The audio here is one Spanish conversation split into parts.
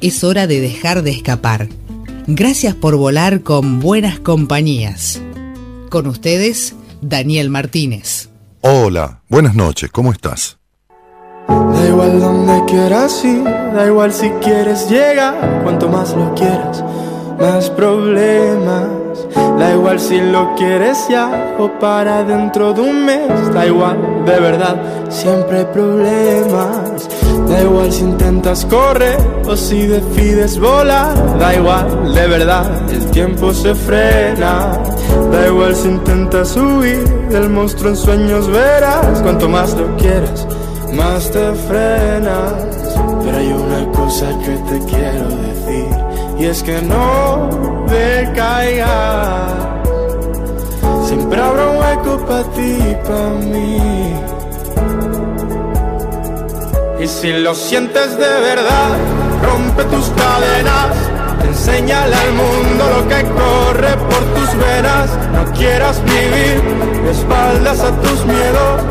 Es hora de dejar de escapar. Gracias por volar con buenas compañías. Con ustedes, Daniel Martínez. Hola, buenas noches, ¿cómo estás? Da igual donde quieras ir, da igual si quieres llegar, cuanto más lo quieras, más problemas. Da igual si lo quieres ya o para dentro de un mes. Da igual, de verdad, siempre hay problemas. Da igual si intentas correr o si decides volar. Da igual, de verdad, el tiempo se frena. Da igual si intentas huir del monstruo en sueños verás. Cuanto más lo quieras, más te frenas. Pero hay una cosa que te quiero decir. Y es que no decaigas. Siempre habrá un hueco para ti y para mí. Y si lo sientes de verdad, rompe tus cadenas. Enséñale al mundo lo que corre por tus venas. No quieras vivir de espaldas a tus miedos.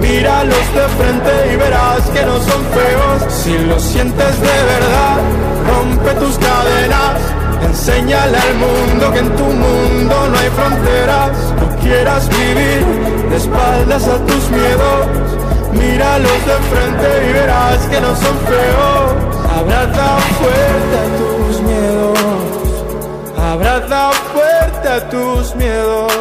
Míralos de frente y verás que no son feos. Si lo sientes de verdad, rompe tus cadenas. Enséñale al mundo que en tu mundo no hay fronteras. No quieras vivir de espaldas a tus miedos. Míralos de frente y verás que no son feos. Abraza fuerte a tus miedos. Abraza fuerte a tus miedos.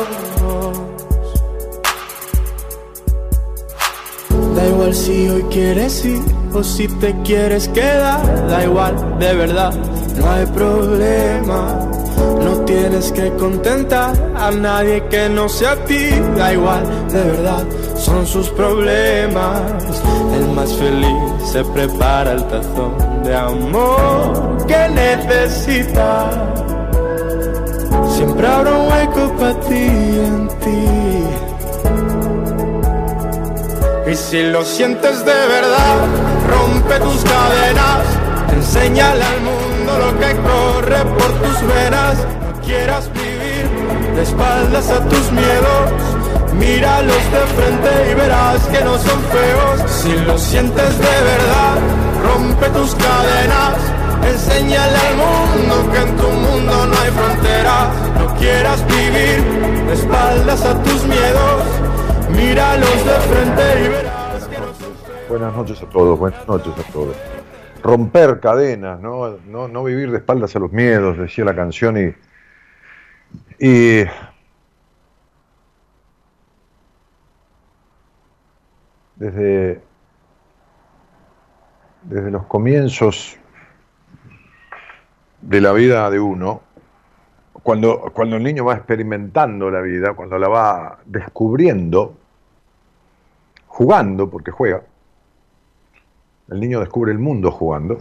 Da igual si hoy quieres ir o si te quieres quedar. Da igual, de verdad, no hay problema. No tienes que contentar a nadie que no sea ti. Da igual, de verdad, son sus problemas. El más feliz se prepara el tazón de amor que necesita. Siempre habrá un hueco para ti en ti. Y si lo sientes de verdad, rompe tus cadenas. Enséñale al mundo lo que corre por tus venas. No quieras vivir de espaldas a tus miedos. Míralos de frente y verás que no son feos. Si lo sientes de verdad, rompe tus cadenas. Enséñale al mundo que en tu mundo no hay fronteras. No quieras vivir de espaldas a tus miedos. Míralos de frente y verás que no son feos. Buenas noches a todos, buenas noches a todos. Romper cadenas, no, no, no vivir de espaldas a los miedos, decía la canción y, y desde, desde los comienzos de la vida de uno, cuando, cuando el niño va experimentando la vida, cuando la va descubriendo, jugando, porque juega, el niño descubre el mundo jugando,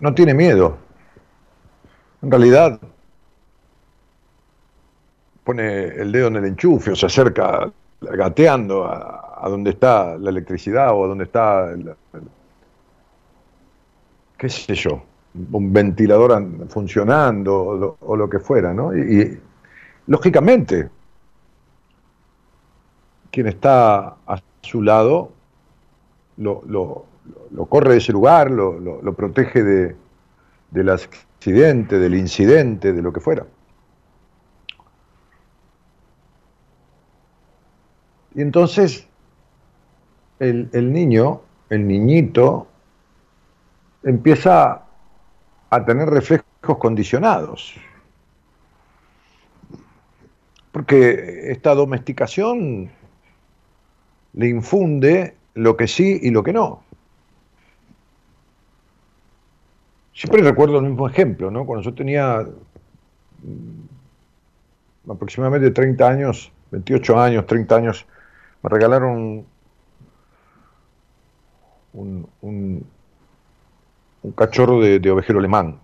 no tiene miedo. En realidad, pone el dedo en el enchufe o se acerca gateando a, donde está la electricidad o a donde está, el, qué sé yo, un ventilador an- funcionando o lo, que fuera, ¿no? Y, lógicamente, quien está a su lado lo, lo- corre de ese lugar, lo, lo- lo protege de, del accidente, del incidente, de lo que fuera. Y entonces el, el niño, el niñito, empieza a tener reflejos condicionados. Porque esta domesticación le infunde lo que sí y lo que no. Siempre recuerdo el mismo ejemplo, ¿no? Cuando yo tenía mm, aproximadamente 30 años, 28 años, 30 años, me regalaron un, un, cachorro de, de ovejero alemán,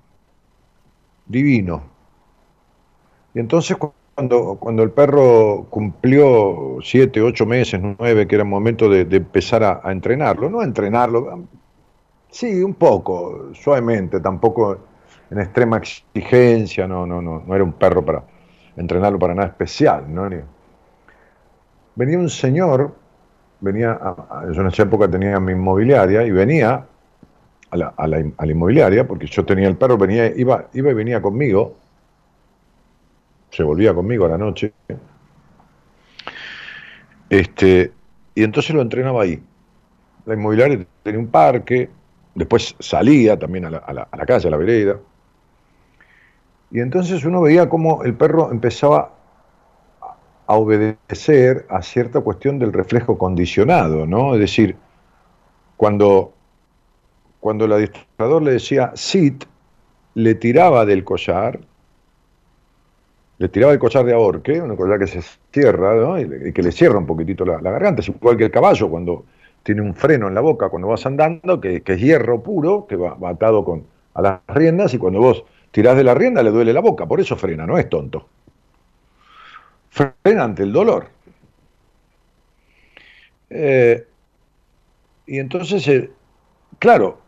divino. Y entonces cuando, cuando el perro cumplió siete, ocho meses, nueve, que era el momento de, empezar a, entrenarlo, no a entrenarlo, sí, un poco, suavemente, tampoco en extrema exigencia, no, no, no, no era un perro para entrenarlo para nada especial, ¿no? Venía un señor, venía, yo en esa época tenía mi inmobiliaria y venía a la, a la, a la inmobiliaria, porque yo tenía el perro, venía, iba, iba y venía conmigo, se volvía conmigo a la noche. Este, y entonces lo entrenaba ahí. La inmobiliaria tenía un parque, después salía también a la, a la, calle, a la vereda. Y entonces uno veía cómo el perro empezaba a obedecer a cierta cuestión del reflejo condicionado, ¿no? Es decir, cuando, cuando el administrador le decía sit, le tiraba del collar le tiraba el collar de ahorque, una collar que se cierra y, que le cierra un poquitito la, garganta, es igual que el caballo cuando tiene un freno en la boca cuando vas andando, que, es hierro puro, que va, atado con, a las riendas y cuando vos tirás de la rienda le duele la boca, por eso frena, no es tonto. Frena ante el dolor. Eh, y entonces, eh, claro,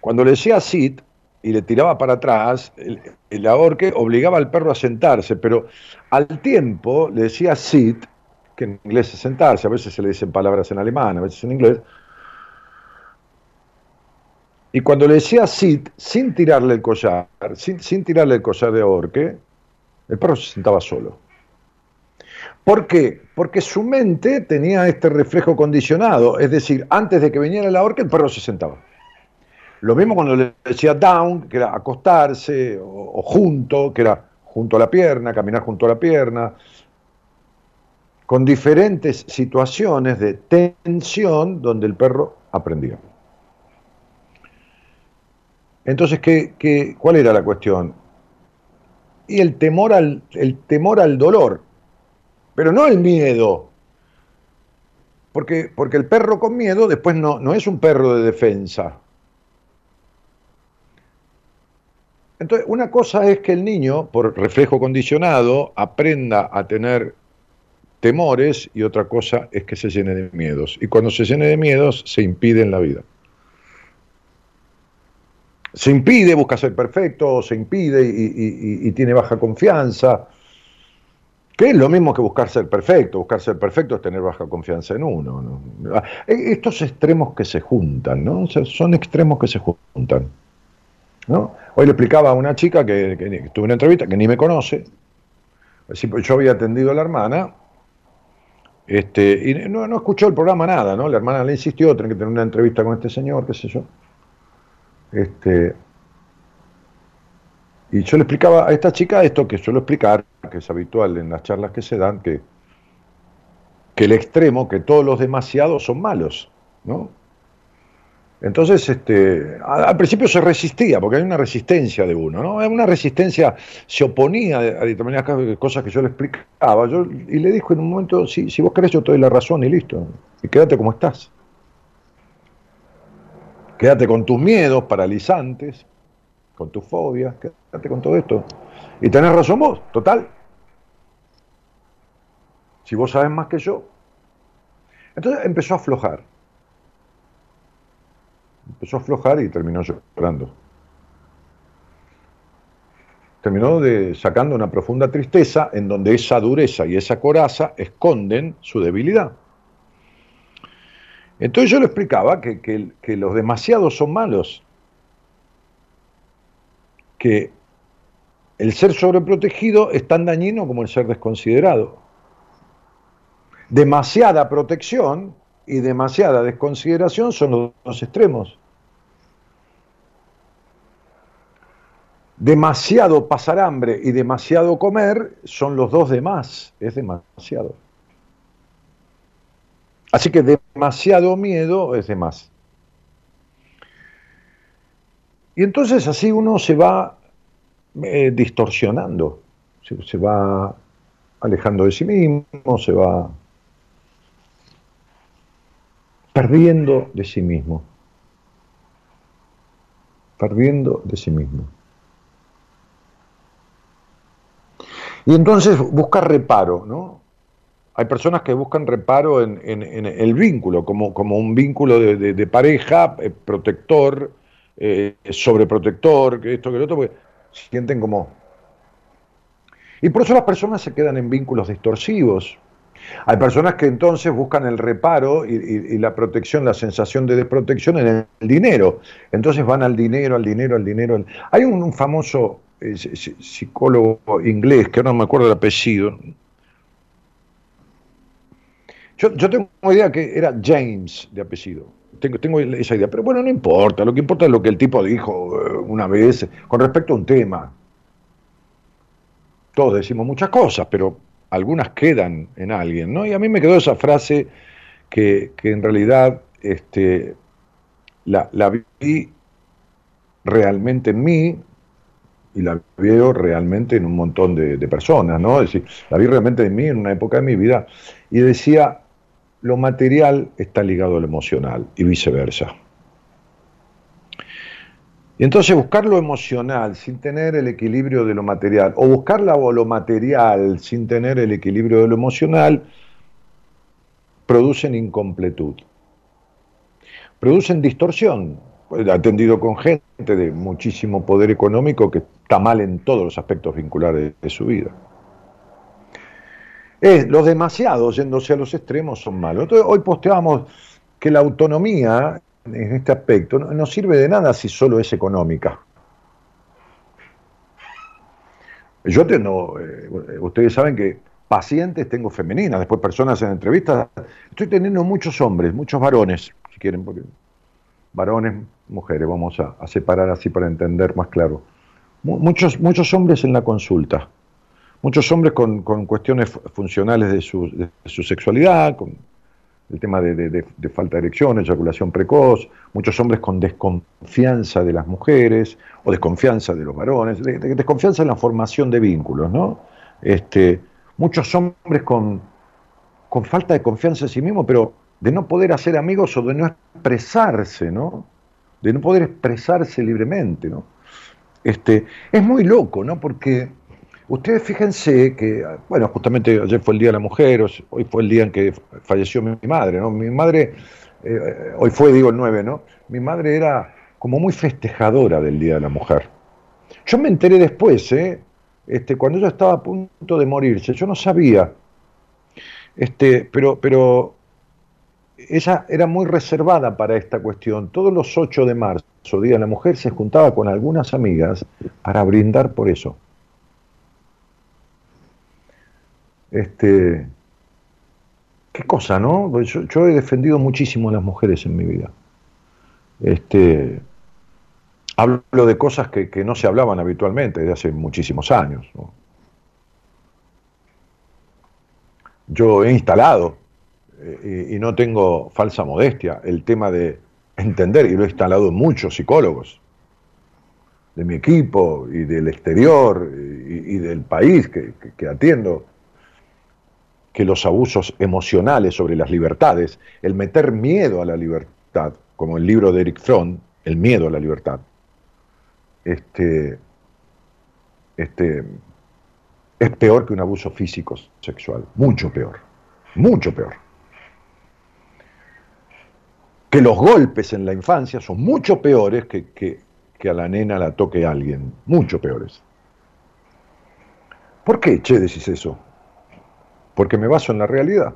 cuando le decía Sid, y le tiraba para atrás, ahorque obligaba al perro a sentarse, pero al tiempo le decía sit, que en inglés es sentarse, a veces se le dicen palabras en alemán, a veces en inglés, y cuando le decía sit, sin tirarle el collar, sin, sin tirarle el collar de ahorque, el perro se sentaba solo. ¿Por qué? Porque su mente tenía este reflejo condicionado, es decir, antes de que viniera el ahorque, el perro se sentaba. Lo mismo cuando le decía down, que era acostarse, o, junto, que era junto a la pierna, caminar junto a la pierna, con diferentes situaciones de tensión donde el perro aprendía. Entonces, ¿qué, cuál era la cuestión? Y el temor, al, el temor al dolor, pero no el miedo. Porque, porque el perro con miedo después no, no es un perro de defensa. Entonces, una cosa es que el niño, por reflejo condicionado, aprenda a tener temores y otra cosa es que se llene de miedos. Y cuando se llene de miedos, se impide en la vida. Se impide, busca ser perfecto, se impide y, tiene baja confianza, que es lo mismo que buscar ser perfecto. Buscar ser perfecto es tener baja confianza en uno. Estos extremos que se juntan, ¿no? son extremos que se juntan. Hoy le explicaba a una chica que, que, tuve una entrevista, que ni me conoce, pues yo había atendido a la hermana, este, y no, escuchó el programa nada, ¿no? La hermana le insistió, tener que tener una entrevista con este señor, qué sé yo. Este, y yo le explicaba a esta chica esto que suelo explicar, que es habitual en las charlas que se dan, que, que el extremo, que todos los demasiados son malos, ¿no? Entonces, este, al principio se resistía, porque hay una resistencia de uno, ¿no? Una resistencia, se oponía a determinadas cosas que yo le explicaba, y le dijo en un momento, si, si vos querés yo te doy la razón y listo, y quédate como estás. Quédate con tus miedos paralizantes, con tus fobias, quédate con todo esto. Y tenés razón vos, total. Si vos sabes más que yo. Entonces empezó a aflojar empezó a aflojar y terminó llorando. Terminó de, sacando una profunda tristeza en donde esa dureza y esa coraza esconden su debilidad. Entonces yo le explicaba que, que los demasiados son malos, que el ser sobreprotegido es tan dañino como el ser desconsiderado. Demasiada protección y demasiada desconsideración son los dos extremos. Demasiado pasar hambre y demasiado comer son los dos de más, es demasiado. Así que demasiado miedo es de más. Y entonces así uno se va eh, distorsionando, se va alejando de sí mismo, se va perdiendo de sí mismo. perdiendo de sí mismo. Y entonces busca reparo, ¿no? Hay personas que buscan reparo en, el vínculo, como, un vínculo de, pareja, eh, protector, eh, sobreprotector, esto, que lo otro, porque sienten como... Y por eso las personas se quedan en vínculos distorsivos. Hay personas que entonces buscan el reparo y, la protección, la sensación de desprotección en el dinero. Entonces van al dinero, al dinero, al dinero. Hay un, famoso eh, psicólogo inglés, que no me acuerdo el apellido, yo, yo tengo idea que era James de apellido. Tengo, tengo esa idea. Pero bueno, no importa. Lo que importa es lo que el tipo dijo eh, una vez con respecto a un tema. Todos decimos muchas cosas, pero algunas quedan en alguien, ¿no? Y a mí me quedó esa frase que, en realidad este, la, vi realmente en mí y la veo realmente en un montón de, de, personas, ¿no? Es decir, la vi realmente en mí en una época de mi vida y decía, lo material está ligado a lo emocional y viceversa. Y entonces buscar lo emocional sin tener el equilibrio de lo material, o buscar lo material sin tener el equilibrio de lo emocional, producen incompletud, producen distorsión. Atendido con gente de muchísimo poder económico que está mal en todos los aspectos vinculares de su vida los demasiados yéndose a los extremos son malos. Entonces, hoy posteábamos que la autonomía en este aspecto no, sirve de nada si solo es económica. Yo tengo, eh, ustedes saben que pacientes tengo femeninas, después personas en entrevistas, estoy teniendo muchos hombres, muchos varones, si quieren, porque varones, mujeres, vamos a, separar así para entender más claro. Muchos, muchos hombres en la consulta muchos hombres con, cuestiones funcionales de su, sexualidad, con el tema de, falta de erección, eyaculación precoz, muchos hombres con desconfianza de las mujeres o desconfianza de los varones, desconfianza en la formación de vínculos, ¿no? Este, muchos hombres con, con falta de confianza en sí mismos, pero de no poder hacer amigos o de no expresarse, ¿no? De no poder expresarse libremente, ¿no? Este, es muy loco, ¿no? Porque Ustedes fíjense que, bueno, justamente ayer fue el Día de la Mujer, hoy fue el día en que falleció mi madre, ¿no? Mi madre, eh, hoy fue, digo, el 9, ¿no? Mi madre era como muy festejadora del Día de la Mujer. Yo me enteré después, ¿eh? Este, cuando ella estaba a punto de morirse, yo no sabía, este, pero, pero ella era muy reservada para esta cuestión. Todos los 8 de marzo, Día de la Mujer, se juntaba con algunas amigas para brindar por eso. Este, qué cosa, ¿no? Pues yo, he defendido muchísimo a las mujeres en mi vida. Este, hablo de cosas que, no se hablaban habitualmente desde hace muchísimos años. Yo he instalado, eh, y, no tengo falsa modestia, el tema de entender, y lo he instalado en muchos psicólogos de mi equipo y del exterior y, del país que atiendo, que los abusos emocionales sobre las libertades, el meter miedo a la libertad, como el libro de Eric Fromm, El miedo a la libertad, este, este, es peor que un abuso físico sexual, mucho peor, mucho peor. Que los golpes en la infancia son mucho peores que, que, que a la nena la toque alguien, mucho peores. ¿Por qué, Che, decís eso? Porque me baso en la realidad.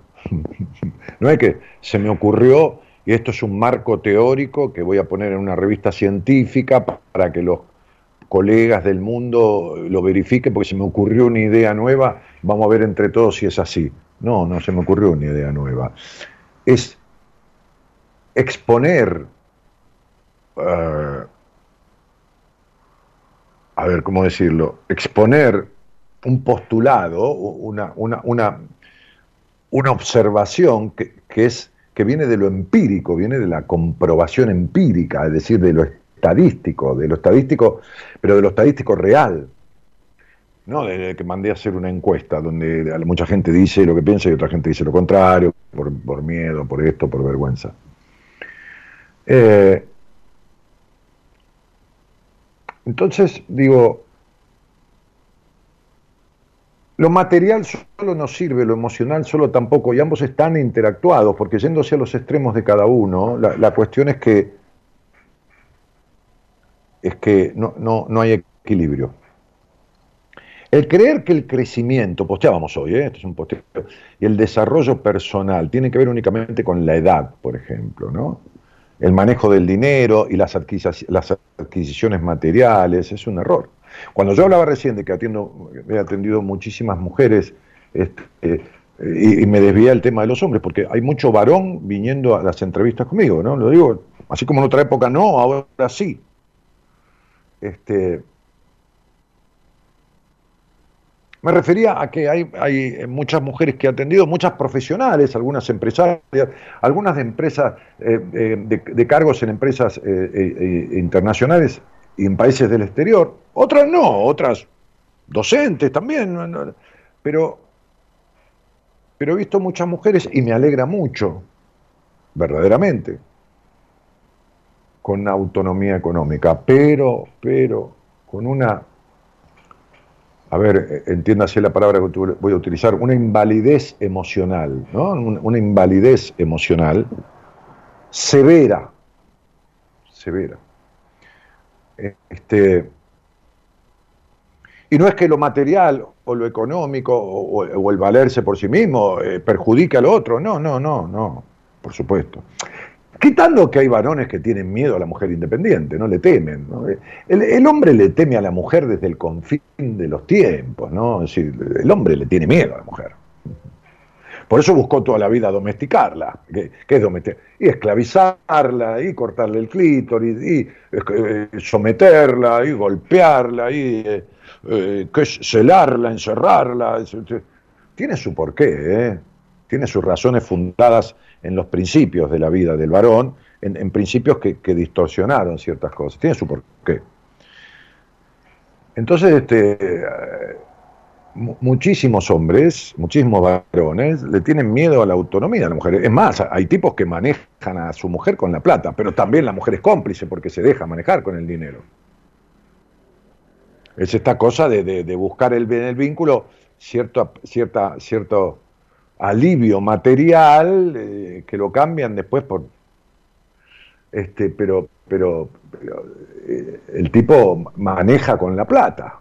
no es que se me ocurrió y esto es un marco teórico que voy a poner en una revista científica para que los colegas del mundo lo verifiquen, porque se me ocurrió una idea nueva, vamos a ver entre todos si es así. No, no se me ocurrió una idea nueva. Es exponer, eh, a ver cómo decirlo, exponer un postulado, una, una, una, observación que, es, que viene de lo empírico, viene de la comprobación empírica, es decir, de lo estadístico, de lo estadístico, pero de lo estadístico real. No de que mandé a hacer una encuesta donde mucha gente dice lo que piensa y otra gente dice lo contrario, por, miedo, por esto, por vergüenza. Eh, Entonces, digo, lo material solo no sirve, lo emocional solo tampoco, y ambos están interactuados, porque yéndose a los extremos de cada uno, la, cuestión es que es que no, no, no hay equilibrio. El creer que el crecimiento, posteábamos hoy, ¿eh? esto es un posteo, y el desarrollo personal tiene que ver únicamente con la edad, por ejemplo, ¿no? El manejo del dinero y las, las adquisiciones materiales es un error. Cuando yo hablaba recién de que atiendo, he atendido muchísimas mujeres este, y, y, me desvía el tema de los hombres, porque hay mucho varón viniendo a las entrevistas conmigo, ¿no? Lo digo, así como en otra época no, ahora sí. Este, Me refería a que hay, hay, muchas mujeres que he atendido, muchas profesionales, algunas empresarias, algunas de empresas, eh, eh, de, cargos en empresas eh, internacionales y en países del exterior. Otras no, otras docentes también. Pero, pero he visto muchas mujeres y me alegra mucho, verdaderamente, con autonomía económica, pero, pero con una a ver, eh, entiéndase la palabra que voy a utilizar, una invalidez emocional, ¿no? Una invalidez emocional severa, severa. Este, y no es que lo material o lo económico o, el valerse por sí mismo eh, perjudique al otro, no, no, no, no, por supuesto. Quitando que hay varones que tienen miedo a la mujer independiente, no le temen. El, hombre le teme a la mujer desde el confín de los tiempos, ¿no? Es decir, el hombre le tiene miedo a la mujer. Por eso buscó toda la vida domesticarla, que, es domesticar, y esclavizarla, y cortarle el clítoris, y eh, someterla, y golpearla, y eh, eh, celarla, encerrarla. Tiene su porqué, ¿eh? tiene sus razones fundadas en los principios de la vida del varón, en, principios que, distorsionaron ciertas cosas. Tiene su porqué. Entonces, este, muchísimos hombres, muchísimos varones, le tienen miedo a la autonomía de la mujer. Es más, hay tipos que manejan a su mujer con la plata, pero también la mujer es cómplice porque se deja manejar con el dinero. Es esta cosa de, buscar el, en el vínculo cierto, cierta, cierto alivio material eh, que lo cambian después por este pero pero, eh, el tipo maneja con la plata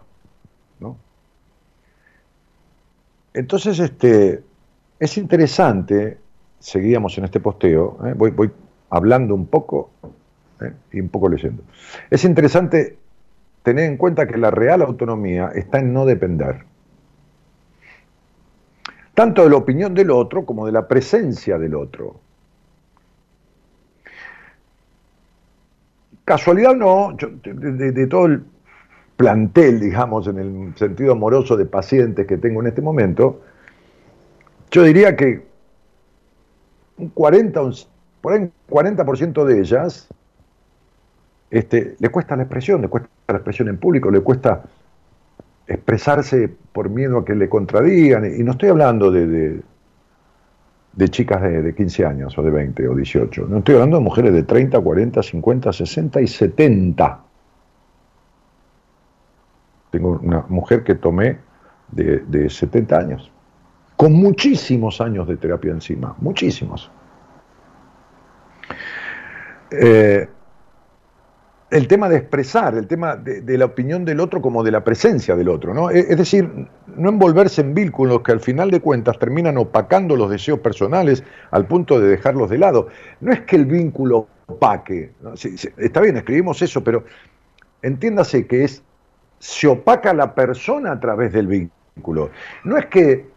¿no? Entonces este es interesante seguíamos en este posteo ¿eh? voy, hablando un poco y un poco leyendo es interesante tener en cuenta que la real autonomía está en no depender tanto de la opinión del otro como de la presencia del otro. Casualidad no, de, todo el plantel, digamos, en el sentido amoroso de pacientes que tengo en este momento, yo diría que un 40, por ahí un 40% de ellas este, le cuesta la expresión, le cuesta la expresión en público, le cuesta expresarse por miedo a que le contradigan, y no estoy hablando de, de, chicas de, de, 15 años o de 20 o 18, no estoy hablando de mujeres de 30, 40, 50, 60 y 70. Tengo una mujer que tomé de, de 70 años, con muchísimos años de terapia encima, muchísimos. Eh, el tema de expresar, el tema de, la opinión del otro como de la presencia del otro, ¿no? Es, decir, no envolverse en vínculos que al final de cuentas terminan opacando los deseos personales al punto de dejarlos de lado. No es que el vínculo opaque, está bien, escribimos eso, pero entiéndase que es, se opaca la persona a través del vínculo. No es que,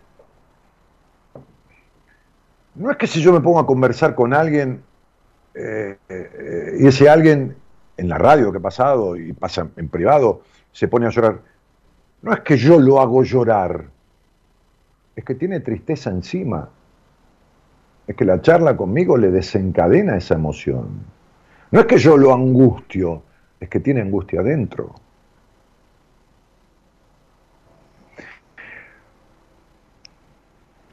no es que si yo me pongo a conversar con alguien eh, eh, y ese alguien en la radio que ha pasado y pasa en privado, se pone a llorar. No es que yo lo hago llorar, es que tiene tristeza encima. Es que la charla conmigo le desencadena esa emoción. No es que yo lo angustio, es que tiene angustia adentro.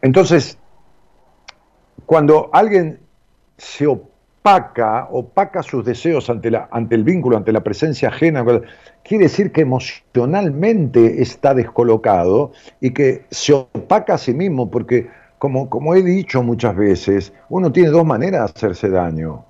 Entonces, cuando alguien se opaca, opaca sus deseos ante, el vínculo, ante la presencia ajena, quiere decir que emocionalmente está descolocado y que se opaca a sí mismo, porque como he dicho muchas veces, uno tiene dos maneras de hacerse daño.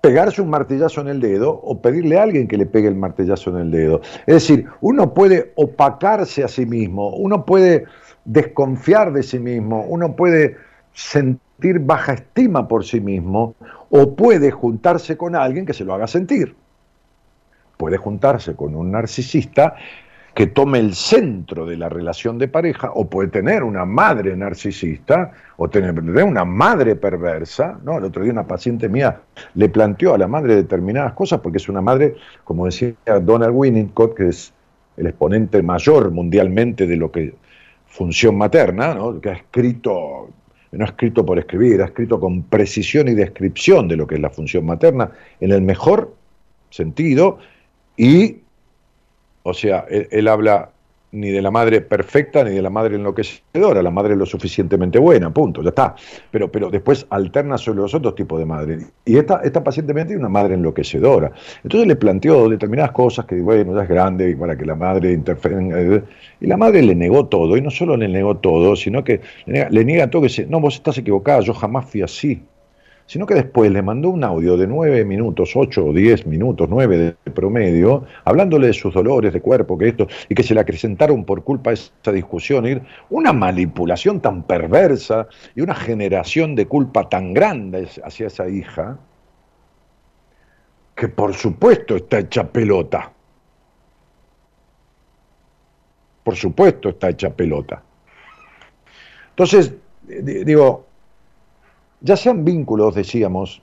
Pegarse un martillazo en el dedo o pedirle a alguien que le pegue el martillazo en el dedo. Es decir, uno puede opacarse a sí mismo, uno puede desconfiar de sí mismo, uno puede sentir baja estima por sí mismo o puede juntarse con alguien que se lo haga sentir. Puede juntarse con un narcisista que tome el centro de la relación de pareja, o puede tener una madre narcisista, o tener una madre perversa. ¿no? El otro día una paciente mía le planteó a la madre determinadas cosas, porque es una madre, como decía Donald Winnicott, que es el exponente mayor mundialmente de lo que función materna, ¿no? que ha escrito no ha escrito por escribir, ha escrito con precisión y descripción de lo que es la función materna, en el mejor sentido, y, o sea, él, habla ni de la madre perfecta ni de la madre enloquecedora, la madre lo suficientemente buena, punto, ya está. Pero, pero después alterna sobre los otros tipos de madre. Y esta, esta pacientemente es una madre enloquecedora. Entonces le planteó determinadas cosas que, bueno, ya es grande y para que la madre interfiera. Y la madre le negó todo, y no solo le negó todo, sino que le niega, todo, que dice, no, vos estás equivocada, yo jamás fui así sino que después le mandó un audio de nueve minutos, ocho o diez minutos, nueve de promedio, hablándole de sus dolores de cuerpo, que esto, y que se le acrecentaron por culpa de esa discusión, una manipulación tan perversa y una generación de culpa tan grande hacia esa hija, que por supuesto está hecha pelota. Por supuesto está hecha pelota. Entonces, digo, ya sean vínculos, decíamos,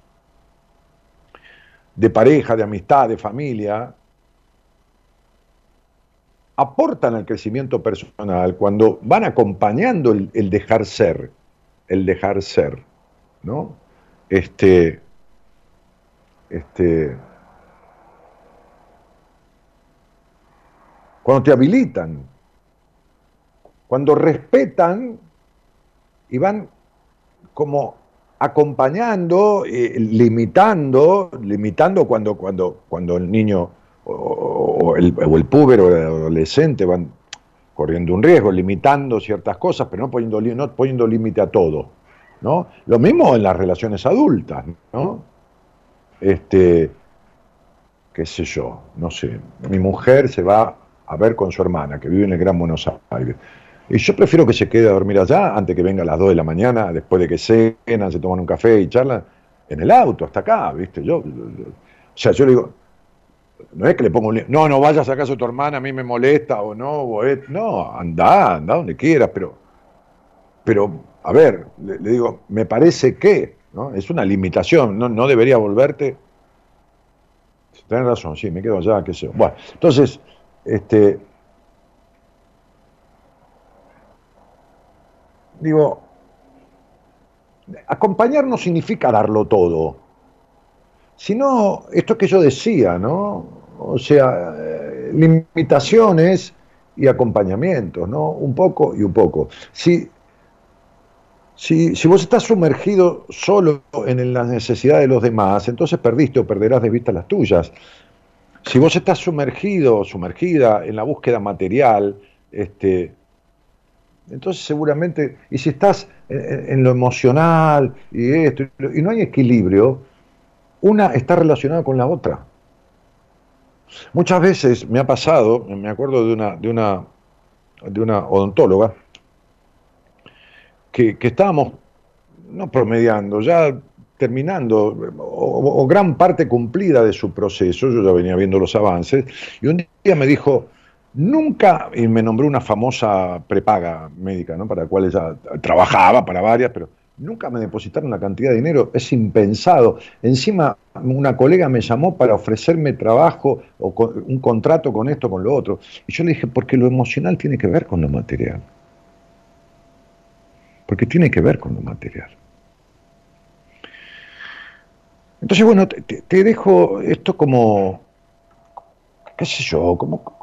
de pareja, de amistad, de familia, aportan al crecimiento personal cuando van acompañando el, dejar ser, el dejar ser, ¿no? Este, este, cuando te habilitan, cuando respetan y van como acompañando, eh, limitando, limitando cuando, cuando, cuando el niño o, el, o el o el adolescente van corriendo un riesgo, limitando ciertas cosas, pero no poniendo, no poniendo límite a todo. ¿no? Lo mismo en las relaciones adultas, ¿no? Este, qué sé yo, no sé, mi mujer se va a ver con su hermana, que vive en el Gran Buenos Aires. Y yo prefiero que se quede a dormir allá antes que venga a las 2 de la mañana, después de que cenan, se toman un café y charlan, en el auto, hasta acá, ¿viste? Yo, o sea, yo le digo, no es que le pongo un... No, no vayas a casa de tu hermana, a mí me molesta o no, o no, anda, anda donde quieras, pero, pero, a ver, le, digo, me parece que, ¿no? Es una limitación, no, no debería volverte. Tienes razón, sí, me quedo allá, qué sé yo. Bueno, entonces, este, digo, acompañar no significa darlo todo, sino esto que yo decía, ¿no? O sea, eh, limitaciones y acompañamientos, ¿no? Un poco y un poco. Si, si, si vos estás sumergido solo en las necesidades de los demás, entonces perdiste o perderás de vista las tuyas. Si vos estás sumergido, sumergida en la búsqueda material, este, entonces seguramente, y si estás en, lo emocional y esto, y no hay equilibrio, una está relacionada con la otra. Muchas veces me ha pasado, me acuerdo de una, de una, de una odontóloga, que, estábamos, no promediando, ya terminando, o, gran parte cumplida de su proceso, yo ya venía viendo los avances, y un día me dijo, Nunca, y me nombró una famosa prepaga médica, ¿no? para la cual ella trabajaba para varias, pero nunca me depositaron una cantidad de dinero, es impensado. Encima, una colega me llamó para ofrecerme trabajo o un contrato con esto, con lo otro. Y yo le dije, porque lo emocional tiene que ver con lo material. Porque tiene que ver con lo material. Entonces, bueno, te, dejo esto como, qué sé yo, como,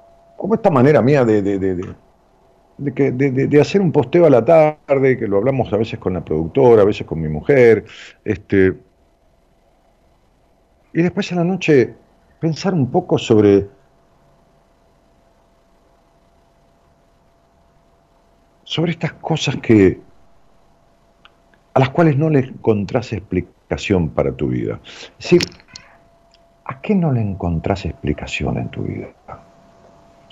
como esta manera mía de, de, de, de, hacer un posteo a la tarde, que lo hablamos a veces con la productora, a veces con mi mujer, este, y después en la noche pensar un poco sobre sobre estas cosas que a las cuales no le encontrás explicación para tu vida. Es decir, ¿a qué no le encontrás explicación en tu vida?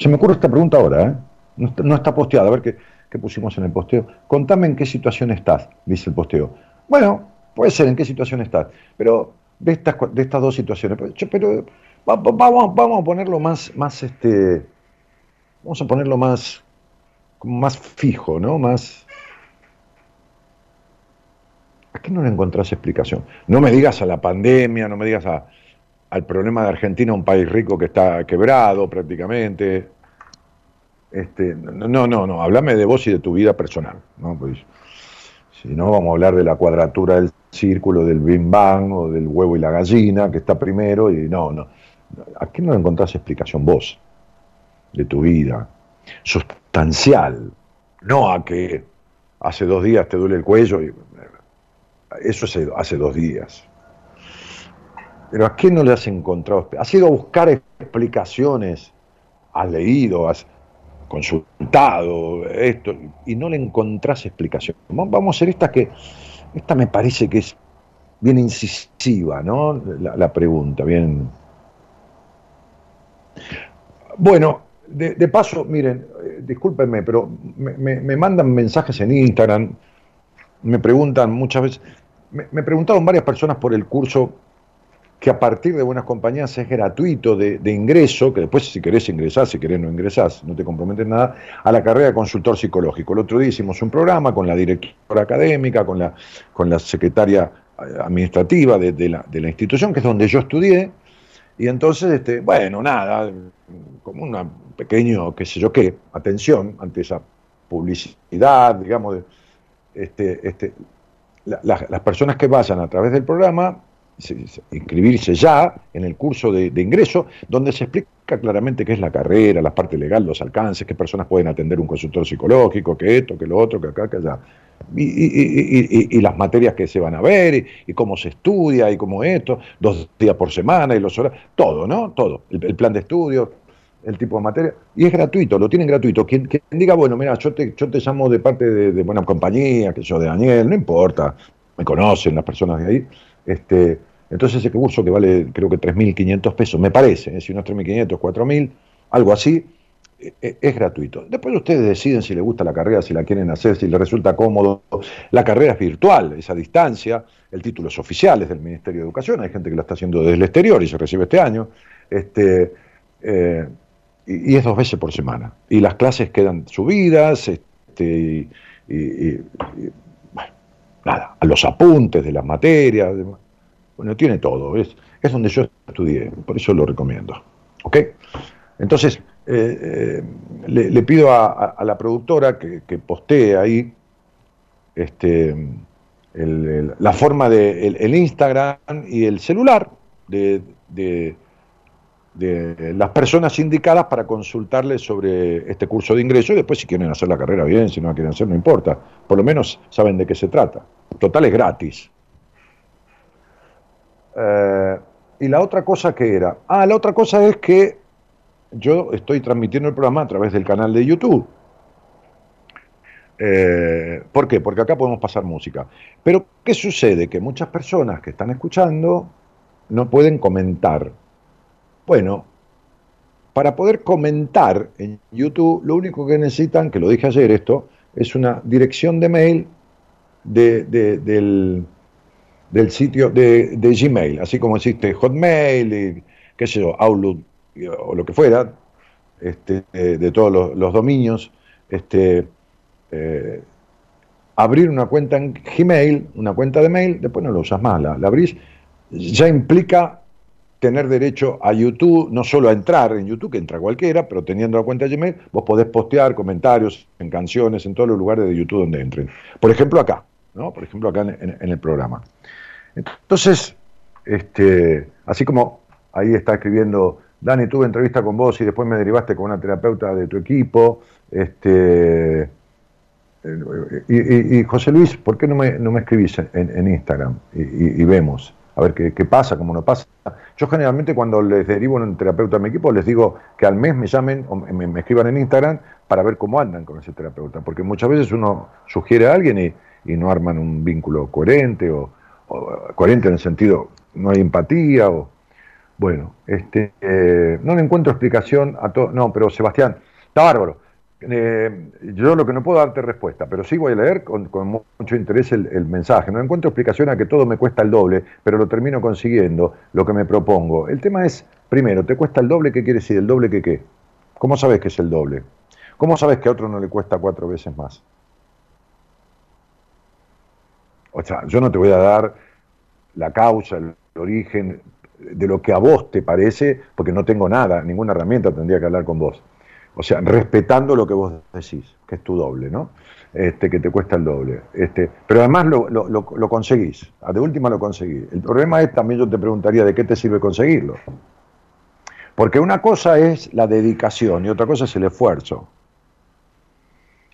Se me ocurre esta pregunta ahora, ¿eh? no, está, posteada, a ver qué, pusimos en el posteo. Contame en qué situación estás, dice el posteo. Bueno, puede ser en qué situación estás, pero de estas, de estas dos situaciones, pero, vamos, vamos a ponerlo más, más este, vamos a ponerlo más, más fijo, ¿no? Más... ¿A qué no le encontrás explicación? No me digas a la pandemia, no me digas a, al problema de Argentina, un país rico que está quebrado prácticamente. Este, no, no, no, hablame de vos y de tu vida personal, ¿no? Pues, si no, vamos a hablar de la cuadratura del círculo, del Big Bang o del huevo y la gallina, que está primero, y no, no. ¿A qué no encontrás explicación vos de tu vida? Sustancial, no a que hace dos días te duele el cuello, y, eso hace, hace dos días. Pero ¿a qué no le has encontrado? ¿Has ido a buscar explicaciones? ¿Has leído? ¿Has consultado esto? Y no le encontrás explicación. Vamos a hacer esta que, esta me parece que es bien incisiva, ¿no? La, pregunta, bien. Bueno, de, paso, miren, eh, discúlpenme, pero me, mandan mensajes en Instagram, me preguntan muchas veces, me, me preguntaron varias personas por el curso que a partir de Buenas Compañías es gratuito de, ingreso, que después si querés ingresar, si querés no ingresás, no te comprometes nada, a la carrera de consultor psicológico. El otro día hicimos un programa con la directora académica, con la, con la secretaria eh, administrativa de, la, de la institución, que es donde yo estudié, y entonces, este, bueno, nada, como un pequeño, qué sé yo qué, atención ante esa publicidad, digamos, este, este, las personas que vayan a través del programa inscribirse ya en el curso de, ingreso, donde se explica claramente qué es la carrera, la parte legal, los alcances, qué personas pueden atender un consultor psicológico, qué esto, qué lo otro, qué acá, qué allá. Y, las materias que se van a ver, y, cómo se estudia, y cómo esto, dos días por semana, y los horas, todo, ¿no? Todo. El, plan de estudio, el tipo de materia, y es gratuito, lo tienen gratuito. Quien, diga, bueno, mira, yo te, yo te llamo de parte de, de buena compañía, que yo de Daniel, no importa, me conocen las personas de ahí, este, entonces ese curso que vale creo que 3.500 pesos, me parece, ¿eh? si no es 3.500, 4.000, algo así, e, e, es gratuito. Después ustedes deciden si les gusta la carrera, si la quieren hacer, si les resulta cómodo. La carrera es virtual, es a distancia, el título es oficial, es del Ministerio de Educación, hay gente que lo está haciendo desde el exterior y se recibe este año. Este, eh, y, es dos veces por semana. Y las clases quedan subidas, este, y, bueno, nada, a los apuntes de las materias. Bueno, tiene todo, es, es donde yo estudié, por eso lo recomiendo. ¿Ok? Entonces, eh, eh, le, pido a, la productora que, postee ahí este, la forma de Instagram y el celular de, las personas indicadas para consultarles sobre este curso de ingreso y después si quieren hacer la carrera bien, si no la quieren hacer, no importa. Por lo menos saben de qué se trata. Total es gratis. Eh, y la otra cosa que era, ah, la otra cosa es que yo estoy transmitiendo el programa a través del canal de YouTube. Eh, ¿Por qué? Porque acá podemos pasar música. Pero, ¿qué sucede? Que muchas personas que están escuchando no pueden comentar. Bueno, para poder comentar en YouTube, lo único que necesitan, que lo dije ayer esto, es una dirección de mail de, del, del sitio de, Gmail, así como existe Hotmail, y, qué sé yo, Outlook o lo que fuera, este, de todos los, dominios, este, eh, abrir una cuenta en Gmail, una cuenta de mail, después no lo usas más, la, abrís, ya implica tener derecho a YouTube, no solo a entrar en YouTube, que entra cualquiera, pero teniendo la cuenta Gmail, vos podés postear comentarios en canciones, en todos los lugares de YouTube donde entren. Por ejemplo, acá, ¿no? Por ejemplo, acá en el programa. Entonces, este, así como ahí está escribiendo, Dani, tuve entrevista con vos y después me derivaste con una terapeuta de tu equipo, este, y, José Luis, ¿por qué no me, no me escribís en, Instagram y, vemos? A ver qué, pasa, cómo no pasa. Yo generalmente cuando les derivo un terapeuta a mi equipo, les digo que al mes me llamen o me, escriban en Instagram para ver cómo andan con ese terapeuta, porque muchas veces uno sugiere a alguien y, no arman un vínculo coherente o, coherente en el sentido no hay empatía o bueno, este eh, no le encuentro explicación a todo, no, pero Sebastián, está bárbaro. Eh, yo lo que no puedo darte respuesta, pero sí voy a leer con, mucho interés el, mensaje. No encuentro explicación a que todo me cuesta el doble, pero lo termino consiguiendo, lo que me propongo. El tema es, primero, ¿te cuesta el doble? ¿Qué quiere decir? ¿El doble que qué? ¿Cómo sabes que es el doble? ¿Cómo sabes que a otro no le cuesta cuatro veces más? O sea, yo no te voy a dar la causa, el origen de lo que a vos te parece, porque no tengo nada, ninguna herramienta tendría que hablar con vos. O sea, respetando lo que vos decís, que es tu doble, ¿no? Este, que te cuesta el doble. Este, pero además lo, lo, lo, conseguís, de última lo conseguís. El problema es, también yo te preguntaría, ¿de qué te sirve conseguirlo? Porque una cosa es la dedicación y otra cosa es el esfuerzo.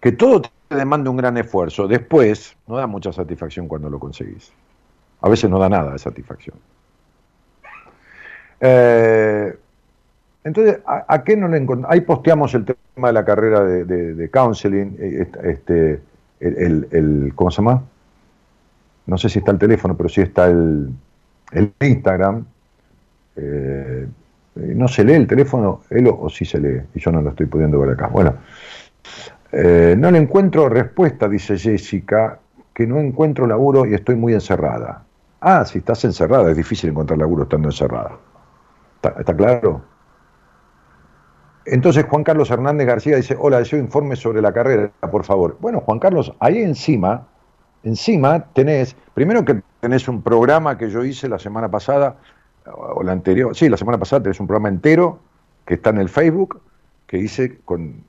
Que todo te demanda un gran esfuerzo, después no da mucha satisfacción cuando lo conseguís. A veces no da nada de satisfacción. Eh, entonces, ¿a, qué no le encontramos? Ahí posteamos el tema de la carrera de, counseling, eh, este, el, ¿cómo se llama? No sé si está el teléfono, pero sí está el, el Instagram. Eh, no se lee el teléfono, él o, sí se lee, y yo no lo estoy pudiendo ver acá. Bueno, eh, no le encuentro respuesta, dice Jessica, que no encuentro laburo y estoy muy encerrada. Ah, si estás encerrada, es difícil encontrar laburo estando encerrada. está claro? Entonces Juan Carlos Hernández García dice, hola, deseo informe sobre la carrera, por favor. Bueno, Juan Carlos, ahí encima, encima tenés, primero que tenés un programa que yo hice la semana pasada, o la anterior, sí, la semana pasada tenés un programa entero que está en el Facebook, que hice con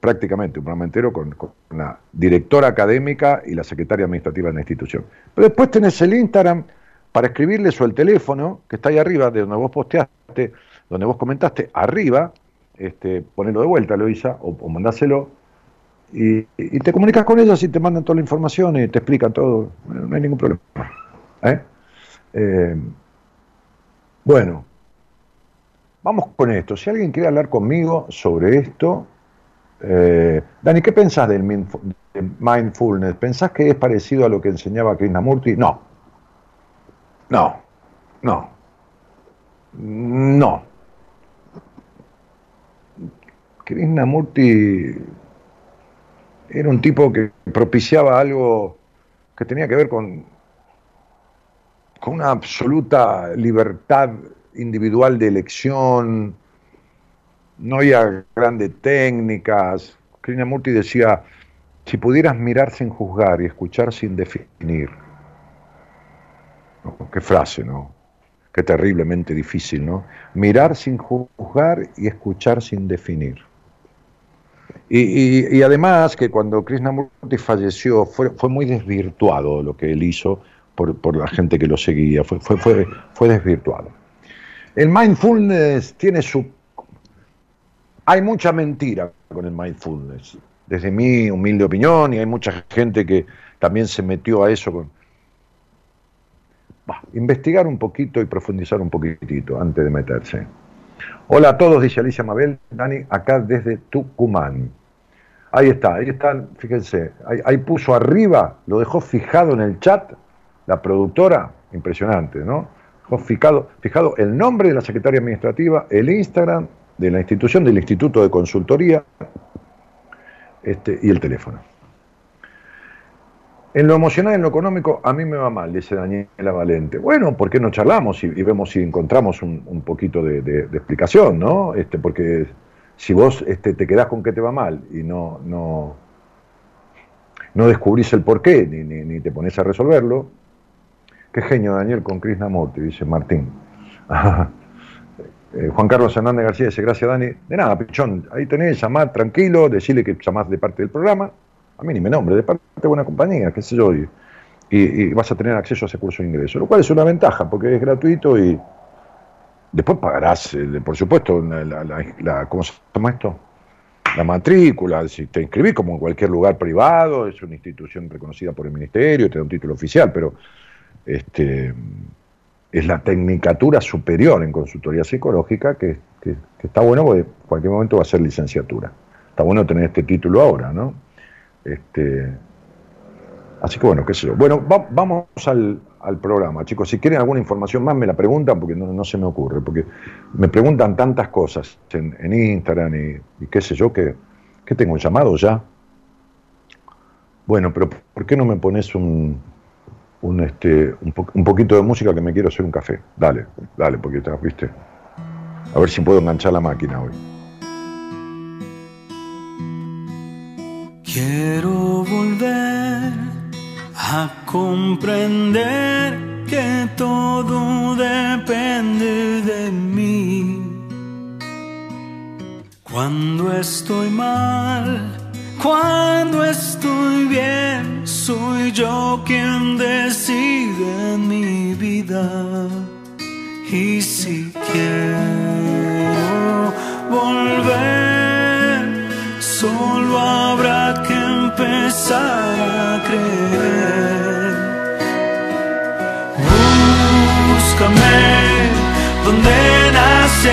prácticamente un programa entero con, la directora académica y la secretaria administrativa de la institución. Pero después tenés el Instagram para escribirles o el teléfono, que está ahí arriba, de donde vos posteaste, donde vos comentaste, arriba, este, ponerlo de vuelta, Luisa, o, o mandáselo, y, te comunicas con ellos y te mandan toda la información y te explican todo, no hay ningún problema. ¿eh? Eh, bueno, vamos con esto. Si alguien quiere hablar conmigo sobre esto, eh, Dani, ¿qué pensás del mindfulness? ¿Pensás que es parecido a lo que enseñaba Krishnamurti? No. No. No. No. Krishnamurti era un tipo que propiciaba algo que tenía que ver con, con una absoluta libertad individual de elección, no había grandes técnicas. Krishnamurti decía, si pudieras mirar sin juzgar y escuchar sin definir. Qué frase, ¿no? Qué terriblemente difícil, ¿no? Mirar sin juzgar y escuchar sin definir. Y, además que cuando Krishnamurti falleció fue, fue muy desvirtuado lo que él hizo por, la gente que lo seguía, fue, fue, fue, fue desvirtuado. El mindfulness tiene su... Hay mucha mentira con el mindfulness, desde mi humilde opinión, y hay mucha gente que también se metió a eso con... investigar un poquito y profundizar un poquitito antes de meterse. Hola a todos, dice Alicia Mabel, Dani, acá desde Tucumán. Ahí está, ahí está, fíjense, ahí, puso arriba, lo dejó fijado en el chat, la productora, impresionante, ¿no? Dejó fijado, fijado el nombre de la secretaria administrativa, el Instagram de la institución, del Instituto de Consultoría este, y el teléfono. En lo emocional, en lo económico, a mí me va mal, dice Daniela Valente. Bueno, ¿por qué no charlamos y, vemos si encontramos un, poquito de, explicación, ¿no? Este, porque si vos este, te quedás con que te va mal y no, no, no descubrís el porqué ni, ni, te pones a resolverlo, qué genio Daniel con Krishnamurti, dice Martín. Eh, Juan Carlos Hernández García dice, gracias Dani. De nada, pichón, ahí tenés, llamar tranquilo, decirle que llamás de parte del programa mí ni me nombre, de parte de buena compañía, qué sé yo, y, vas a tener acceso a ese curso de ingreso, lo cual es una ventaja porque es gratuito y después pagarás, eh, por supuesto, la, ¿cómo se llama esto? La matrícula, si te inscribís como en cualquier lugar privado, es una institución reconocida por el ministerio, te da un título oficial, pero este es la tecnicatura superior en consultoría psicológica, que, que, está bueno porque en cualquier momento va a ser licenciatura. Está bueno tener este título ahora, ¿no? Este, así que bueno, qué sé yo. Bueno, vamos al, al, programa, chicos. Si quieren alguna información más, me la preguntan porque no, no se me ocurre, porque me preguntan tantas cosas en, en Instagram y, qué sé yo, que, que tengo un llamado ya. Bueno, pero ¿por qué no me pones un, un, este, un, poquito de música que me quiero hacer un café? Dale, dale, porque te viste. A ver si puedo enganchar la máquina hoy. Quiero volver a comprender que todo depende de mí. Cuando estoy mal, cuando estoy bien, soy yo quien decide mi vida. Y si quiero volver, solo habrá que empezar a creer. Búscame donde nace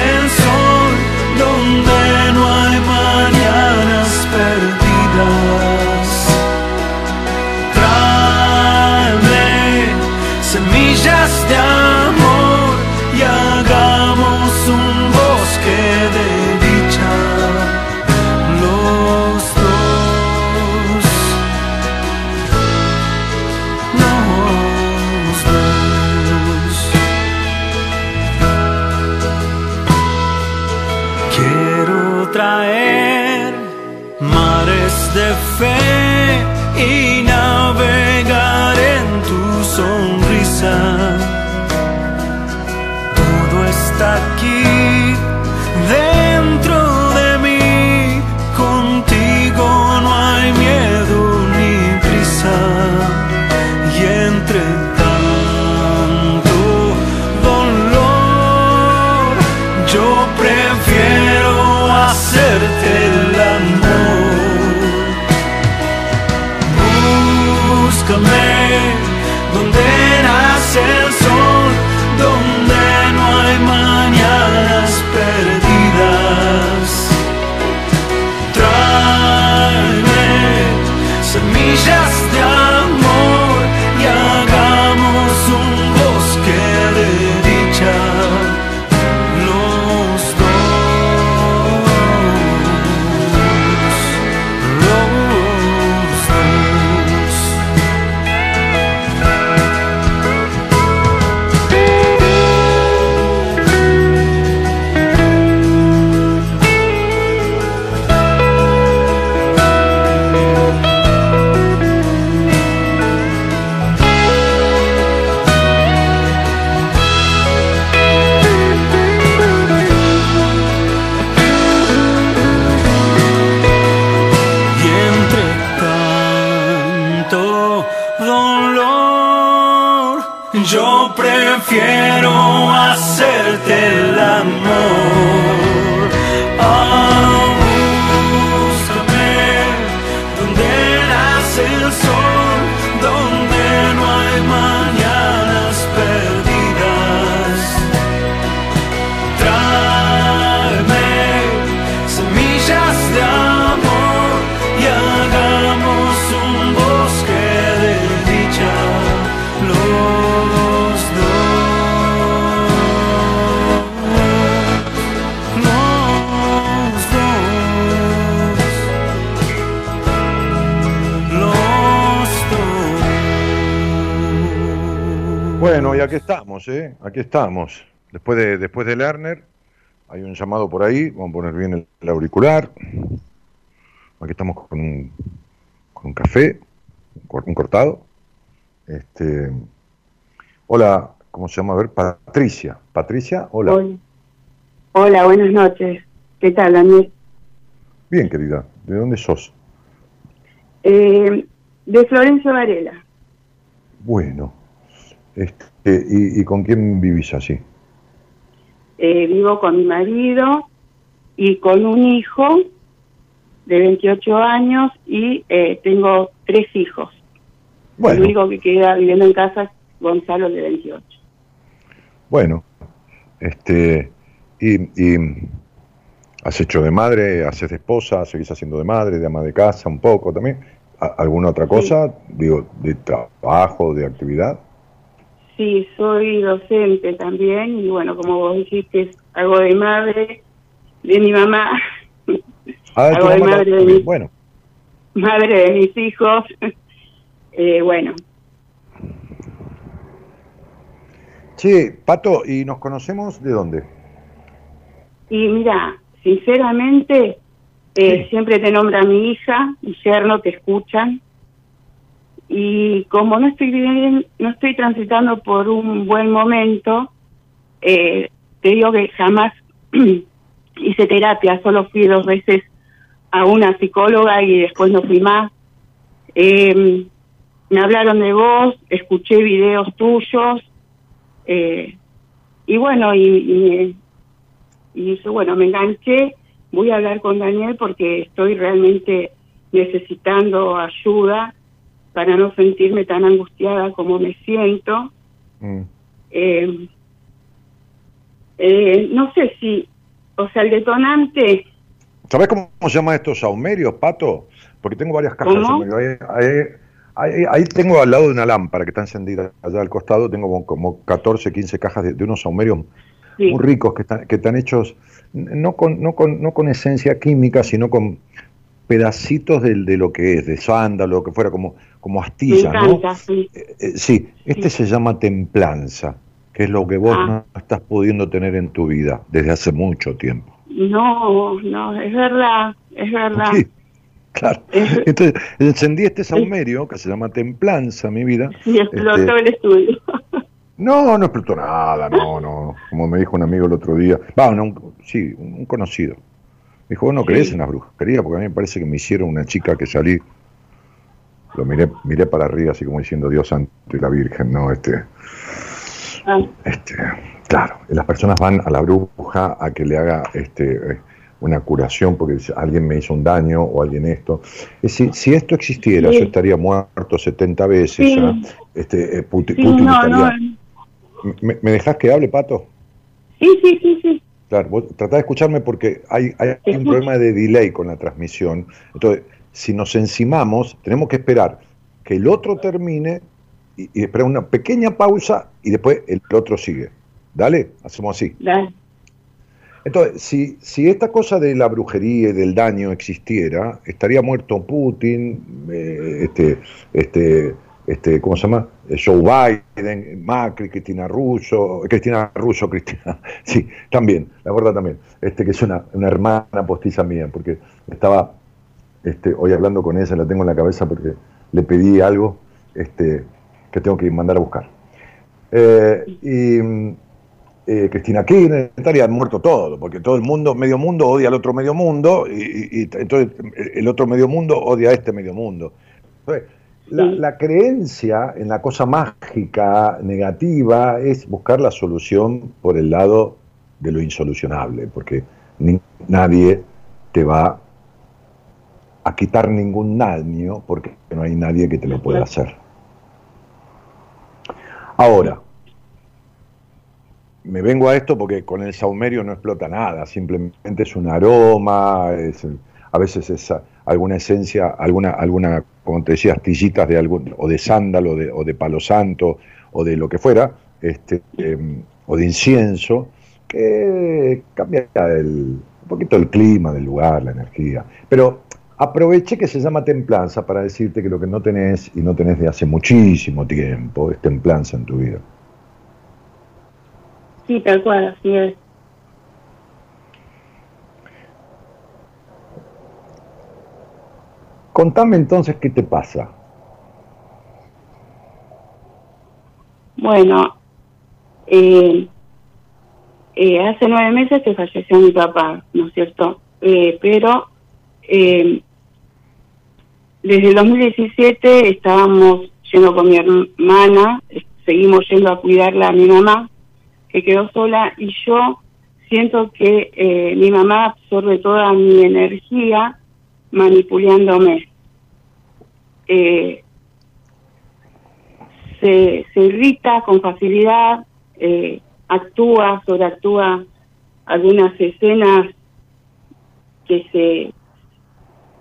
Aquí estamos. Después de, después de Lerner, hay un llamado por ahí, vamos a poner bien el, el auricular. Aquí estamos con un, con un café, un cor- un cortado. Este, hola, ¿cómo se llama? A ver, Patricia. Patricia, hola. Hola. Hola, buenas noches. ¿Qué tal, Daniel? Bien, querida. ¿De dónde sos? Eh, de Florencio Varela. Bueno. Este, ¿y, y con quién vivís así? Eh, vivo con mi marido y con un hijo de 28 años y eh, tengo tres hijos. El Bueno, único que queda viviendo en casa es Gonzalo, de 28. Bueno, este, y, y has hecho de madre, haces de esposa, seguís haciendo de madre, de ama de casa, un poco también. ¿A- ¿Alguna otra cosa? Digo, de trabajo, de actividad. Sí, soy docente también y bueno, como vos dijiste, hago de madre, de mi mamá, Ah, tu Hago de mamá madre de mi- Bueno, madre de mis hijos. Eh, bueno, che, Pato, ¿y nos conocemos de dónde? y mira, sinceramente, eh, Sí. siempre te nombra mi hija, mi yerno, te escuchan. Y como no estoy bien, no estoy transitando por un buen momento, eh, te digo que jamás hice terapia, solo fui dos veces a una psicóloga y después no fui más. Eh, me hablaron de vos, escuché videos tuyos, eh, y bueno, y, y, y dije, bueno, me enganché, voy a hablar con Daniel porque estoy realmente necesitando ayuda para no sentirme tan angustiada como me siento. Mm. Eh, eh, no sé si, o sea, el detonante, ¿Sabés cómo se llama estos saumerios, Pato? Porque tengo varias cajas de. Ahí, ahí- ahí- ahí tengo al lado de una lámpara que está encendida allá al costado, tengo como, como 14, 15 cajas de, de unos saumerios sí, muy ricos que están, que están hechos no con, no, con, no con esencia química, sino con pedacitos del- de, lo que es, de sándalo, lo que fuera, como, como me astillas, ¿no? sí. Eh, eh, sí, este se llama templanza, que es lo que vos Ah. no estás pudiendo tener en tu vida desde hace mucho tiempo. No, no, es verdad, es verdad. Sí, claro. Es- Entonces, encendí este saumerio que se llama Templanza, mi vida. Sí, explotó Este, el estudio. no, no explotó nada, no, no. Como me dijo un amigo el otro día. Va, no, un- sí, un conocido. Me dijo, vos no Sí. crees en las brujerías, porque a mí me parece que me hicieron una chica que salí. Lo miré, miré para arriba, así como diciendo Dios santo y la Virgen, no, este. Ah, Este, claro, las personas van a la bruja a que le haga este, eh, una curación porque alguien me hizo un daño o alguien esto. Es decir, si esto existiera, Sí. yo estaría muerto 70 veces. Sí. ya. Este, eh, Putin, sí, no, no. ¿Me, me dejás que hable, Pato? Sí, sí, sí, sí. Claro, vos tratá de escucharme porque hay, hay un problema de delay con la transmisión. Entonces, si nos encimamos, tenemos que esperar que el otro termine y, y esperar una pequeña pausa y después el otro sigue. Dale, hacemos así. Dale. Entonces, si, si esta cosa de la brujería y del daño existiera, estaría muerto Putin, eh, este, este, este, ¿cómo se llama? Eh, Joe Biden, Macri, Cristina Russo, Cristina Russo, Cristina, sí, también, la verdad también, este, que es una, una hermana postiza mía, porque estaba este, hoy hablando con ella, la tengo en la cabeza porque le pedí algo este, que tengo que mandar a buscar. Eh, y eh, Cristina Kirchner, y han muerto todo, porque todo el mundo, medio mundo odia al otro medio mundo, y, y- y entonces eh, el otro medio mundo odia a este medio mundo. Entonces, la, creencia en la cosa mágica, negativa, es buscar la solución por el lado de lo insolucionable, porque ni- nadie te va a quitar ningún daño, porque no hay nadie que te lo pueda hacer. Ahora, me vengo a esto porque con el saumerio no explota nada, simplemente es un aroma, es, a veces es alguna esencia, alguna, alguna, como te decía, astillitas de algún, o de sándalo, de- o de palo santo, o de lo que fuera, este, em, o de incienso, que cambia el, un poquito el clima del lugar, la energía. Pero aproveché que se llama templanza para decirte que lo que no tenés y no tenés de hace muchísimo tiempo es templanza en tu vida. Sí, tal cual, así es. Contame entonces qué te pasa. Bueno, eh, eh, hace nueve meses que falleció mi papá, ¿no es cierto? Eh, pero eh, desde el 2017 estábamos yendo con mi hermana, seguimos yendo a cuidarla a mi mamá, que quedó sola, y yo siento que eh, mi mamá absorbe toda mi energía manipulándome. Eh, se, se irrita con facilidad, eh, actúa, sobreactúa algunas escenas que se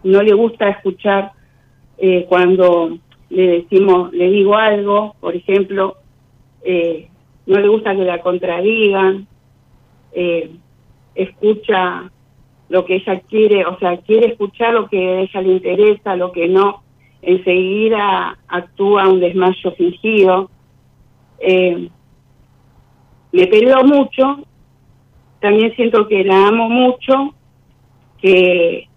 no le gusta escuchar eh, cuando le decimos, le digo algo, por ejemplo, eh, no le gusta que la contradigan, eh, escucha lo que ella quiere, o sea, quiere escuchar lo que a ella le interesa, lo que no, enseguida actúa un desmayo fingido. Eh, me peleo mucho, también siento que la amo mucho, que,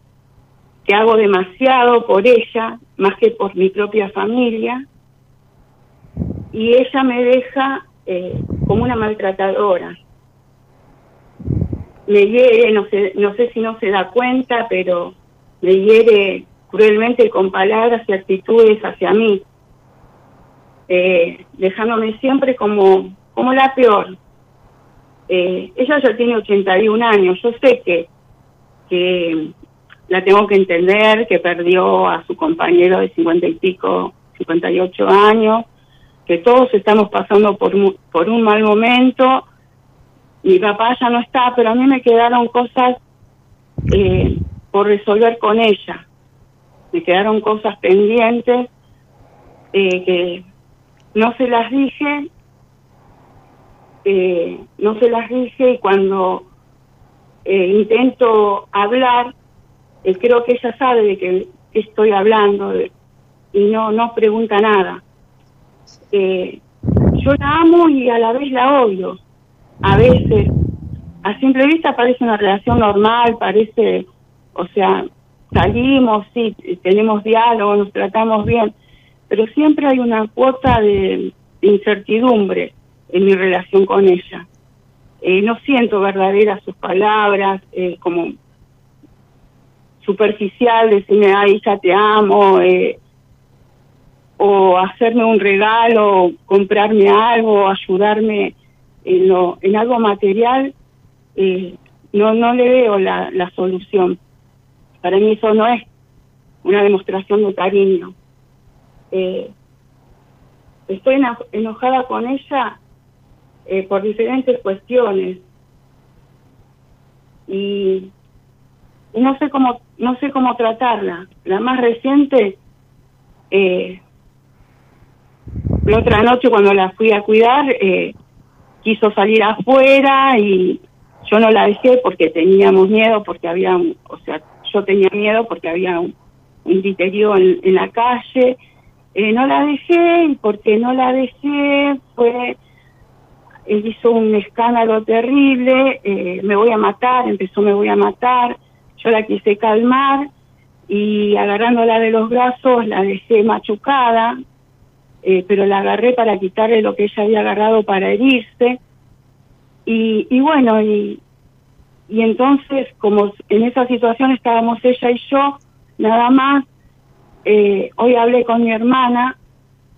que hago demasiado por ella, más que por mi propia familia, y ella me deja eh, como una maltratadora. Me hiere, no sé, no sé si no se da cuenta, pero me hiere cruelmente con palabras y actitudes hacia mí, eh, dejándome siempre como, como la peor. Eh, ella ya tiene 81 años, yo sé que, que la tengo que entender, que perdió a su compañero de 50 y pico, 58 años, que todos estamos pasando por, por un mal momento. Mi papá ya no está, pero a mí me quedaron cosas eh, por resolver con ella. Me quedaron cosas pendientes eh, que no se las dije, eh, no se las dije y cuando intento hablar, creo que ella sabe de que estoy hablando y no, no pregunta nada eh, yo la amo y a la vez la odio. A veces, a simple vista parece una relación normal, parece, o sea, salimos, sí, tenemos diálogo, nos tratamos bien, pero siempre hay una cuota de, incertidumbre en mi relación con ella. Eh, no siento verdaderas sus palabras, eh, como superficial, decirme, ay, ya te amo, eh, o hacerme un regalo, comprarme algo, ayudarme en, lo, en algo material, eh, no, no le veo la, la solución. Para mí eso no es una demostración de cariño. Eh, estoy enojada con ella eh, por diferentes cuestiones y, no sé cómo no sé cómo tratarla. La más reciente eh, la otra noche cuando la fui a cuidar, eh, quiso salir afuera y yo no la dejé porque teníamos miedo, porque había, o sea, yo tenía miedo porque había un, un en, la calle. Eh, no la dejé y porque no la dejé fue, él hizo un escándalo terrible, eh, me voy a matar, empezó me voy a matar, yo la quise calmar y agarrándola de los brazos la dejé machucada, eh, pero la agarré para quitarle lo que ella había agarrado para herirse. Y, y bueno, y, y entonces, como en esa situación estábamos ella y yo, nada más, eh, hoy hablé con mi hermana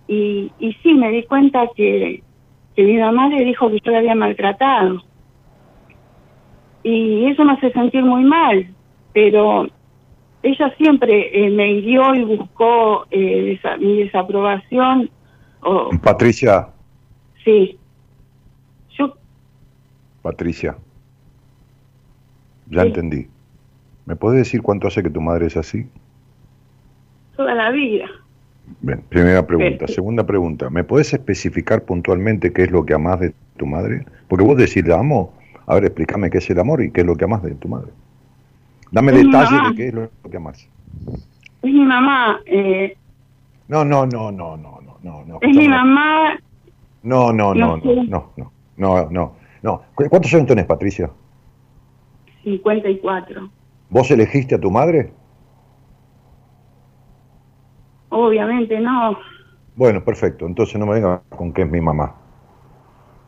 y, y sí, me di cuenta que, que mi mamá le dijo que yo la había maltratado. Y eso me hace sentir muy mal, pero ella siempre eh, me hirió y buscó eh, mi desaprobación Oh. Patricia. Sí. Yo. Patricia. Ya entendí. ¿Me puedes decir cuánto hace que tu madre es así? Toda la vida. Bien, primera pregunta. Segunda pregunta, ¿me puedes especificar puntualmente qué es lo que amas de tu madre? Porque vos decís, la amo. A ver, explícame qué es el amor y qué es lo que amas de tu madre. Dame detalles de qué es lo que amas. Es mi mamá. Eh... No, no, no, no, no no, no. Es mi mamá. No, no, no, no, no, no, no, no, no. ¿Cuántos años tenés, Patricia? 54. ¿Vos elegiste a tu madre? Obviamente no. Bueno, perfecto. Entonces no me venga con que es mi mamá.